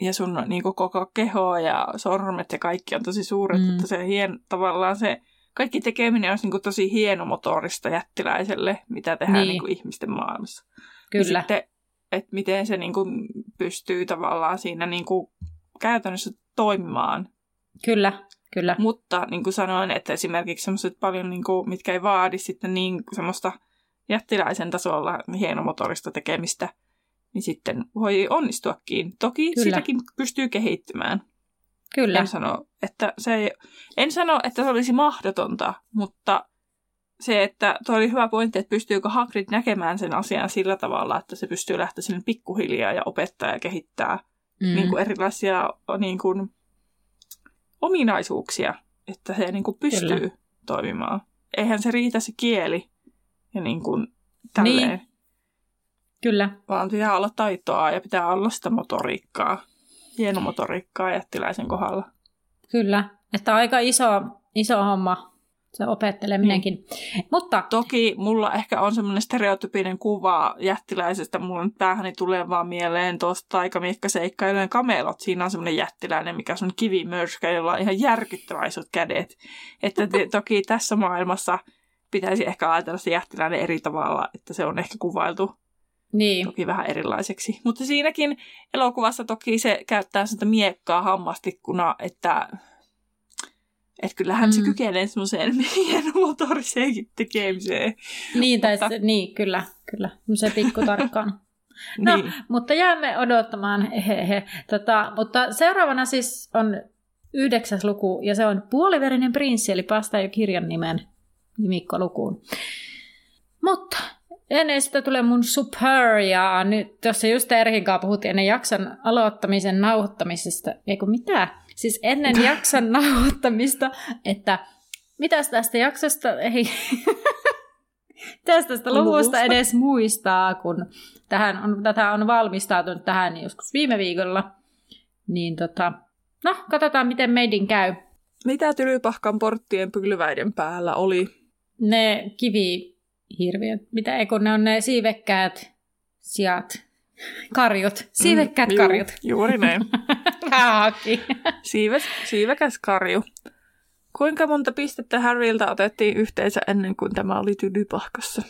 ja sun niin kuin koko keho ja sormet ja kaikki on tosi suuret, mm. että se hien, tavallaan se kaikki tekeminen on niin kuin tosi hienomotorista jättiläiselle, mitä tehdään niin. Niin kuin ihmisten maailmassa. Kyllä. Ja sitten, että miten se niin kuin pystyy tavallaan siinä niin kuin käytännössä toimimaan. Kyllä, kyllä. Mutta niin kuin sanoin, että esimerkiksi semmoiset paljon, niin kuin, mitkä ei vaadi sitten niin semmoista jättiläisen tasolla hienomotorista tekemistä, niin sitten voi onnistuakin. Toki Kyllä. sitäkin pystyy kehittymään. Kyllä. En sano, että se, ei, en sano, että se olisi mahdotonta, mutta se, että tuo oli hyvä pointti, että pystyykö Hagrid näkemään sen asian sillä tavalla, että se pystyy lähteä sinne pikkuhiljaa ja opettaa ja kehittää mm. niin kuin erilaisia niin kuin, ominaisuuksia, että se niin kuin pystyy Kyllä. toimimaan. Eihän se riitä se kieli ja niin kuin, tälleen. Niin. Kyllä. Vaan pitää olla taitoa ja pitää olla sitä motoriikkaa, hienomotoriikkaa jättiläisen kohdalla. Kyllä, että aika iso, iso homma se opetteleminenkin. Niin. Mutta... Toki mulla ehkä on semmoinen stereotypinen kuva jättiläisestä. Mulla nyt päähäni tulee vaan mieleen tuosta seikkailujen kamelot. Siinä on semmoinen jättiläinen, mikä on kivimörskä, jolla on ihan järkyttävän isot kädet. Että te, toki tässä maailmassa pitäisi ehkä ajatella se jättiläinen eri tavalla, että se on ehkä kuvailtu niin. Toki vähän erilaiseksi. Mutta siinäkin elokuvassa toki se käyttää sitä miekkaa hammastikkuna, että että kyllähän mm. se kykenee semmoiseen hienomotoriseenkin tekemiseen. Niin, tai mutta... se, niin kyllä, kyllä. Se pikkutarkkaan. no, niin. mutta jäämme odottamaan. Hehe. Tota, mutta seuraavana siis on yhdeksäs luku, ja se on Puoliverinen prinssi, eli päästään jo kirjan nimen nimikko-lukuun. Mutta ennen sitä tulee mun super, ja nyt tuossa just Erhin kanssa puhuttiin ennen jakson aloittamisen nauhoittamisesta, eikö mitä? Siis ennen jakson nauhoittamista, että mitäs tästä jaksosta ei... tästä tästä luvusta edes muistaa, kun tähän on, tätä on valmistautunut tähän joskus viime viikolla. Niin tota, no, katsotaan miten meidin käy. Mitä Tylypahkan porttien pylväiden päällä oli? Ne kivihirviöt. Mitä eikö ne on ne siivekkäät sijat? Karjut. Siivekkäät mm, karjut. juuri näin. Haki. Siives, siivekäs karju. Kuinka monta pistettä Harryltä otettiin yhteensä ennen kuin tämä oli tylypahkassa?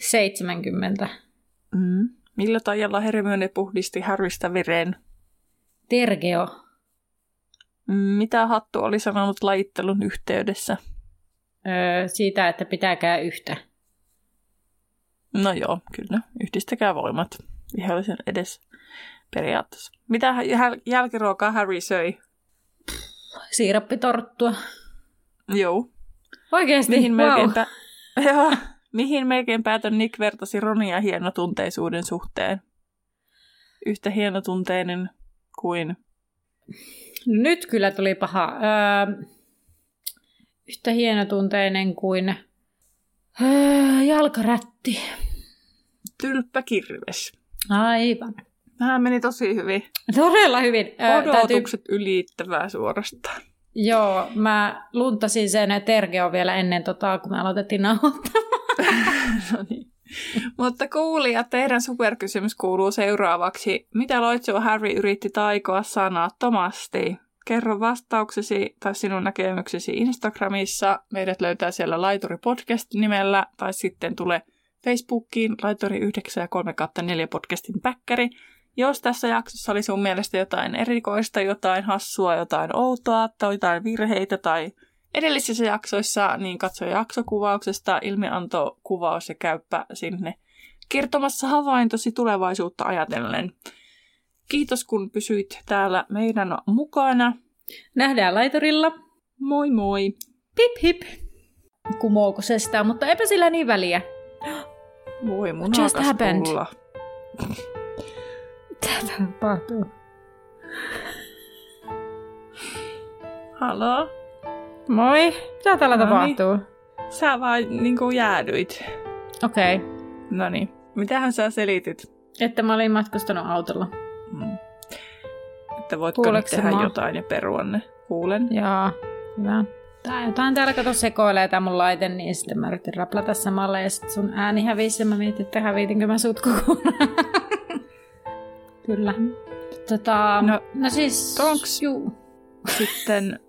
70. Mm. Millä tajalla Hermione puhdisti Harrystä veren? Tergeo. Mm, mitä Hattu oli sanonut lajittelun yhteydessä? Öö, siitä, että pitääkää yhtä. No joo, kyllä. Yhdistäkää voimat vihollisen edes periaatteessa. Mitä jäl- jälkiruokaa Harry söi? Siirappitorttua. Joo. Oikeasti? Mihin wow. melkeinpä, joo, mihin melkein päätön Nick vertasi Ronia hienotunteisuuden suhteen? Yhtä hienotunteinen kuin... Nyt kyllä tuli paha. Öö, yhtä hienotunteinen kuin öö, jalkarätti. Tylppä kirves. Aivan. Tämä meni tosi hyvin. Todella hyvin. Odotukset täytyy... ylittävää suorastaan. Joo, mä luntasin sen Tergeo vielä ennen, tota, kun me aloitettiin nauhoittamaan. no niin. Mutta kuulija, teidän superkysymys kuuluu seuraavaksi. Mitä Loitsua Harry yritti taikoa sanattomasti? Kerro vastauksesi tai sinun näkemyksesi Instagramissa. Meidät löytää siellä Laituri Podcast nimellä tai sitten tule Facebookiin laitori 9 ja 3 4 podcastin päkkäri. Jos tässä jaksossa oli sun mielestä jotain erikoista, jotain hassua, jotain outoa tai jotain virheitä tai edellisissä jaksoissa, niin katso jaksokuvauksesta ilmiantokuvaus ja käyppä sinne kertomassa havaintosi tulevaisuutta ajatellen. Kiitos kun pysyit täällä meidän mukana. Nähdään laiturilla. Moi moi. Pip hip. Kumouko se sitä, mutta eipä sillä niin väliä. Voi mun Just happened. tulla. Mitä tapahtuu? Haloo? Moi. Mitä täällä tapahtuu? Sä vaan niinku jäädyit. Okei. Okay. No niin. Mitähän sä selitit? Että mä olin matkustanut autolla. Mm. Että voitko nyt tehdä mua? jotain ja perua ne? Kuulen. Joo, hyvä. Tää jotain täällä kato sekoilee tää mun laite, niin sitten mä yritin raplata samalla ja sitten sun ääni hävisi ja mä mietin, että hävitinkö mä sut. Kyllä. Tota, no, No, no siis... onks- Juu. Sitten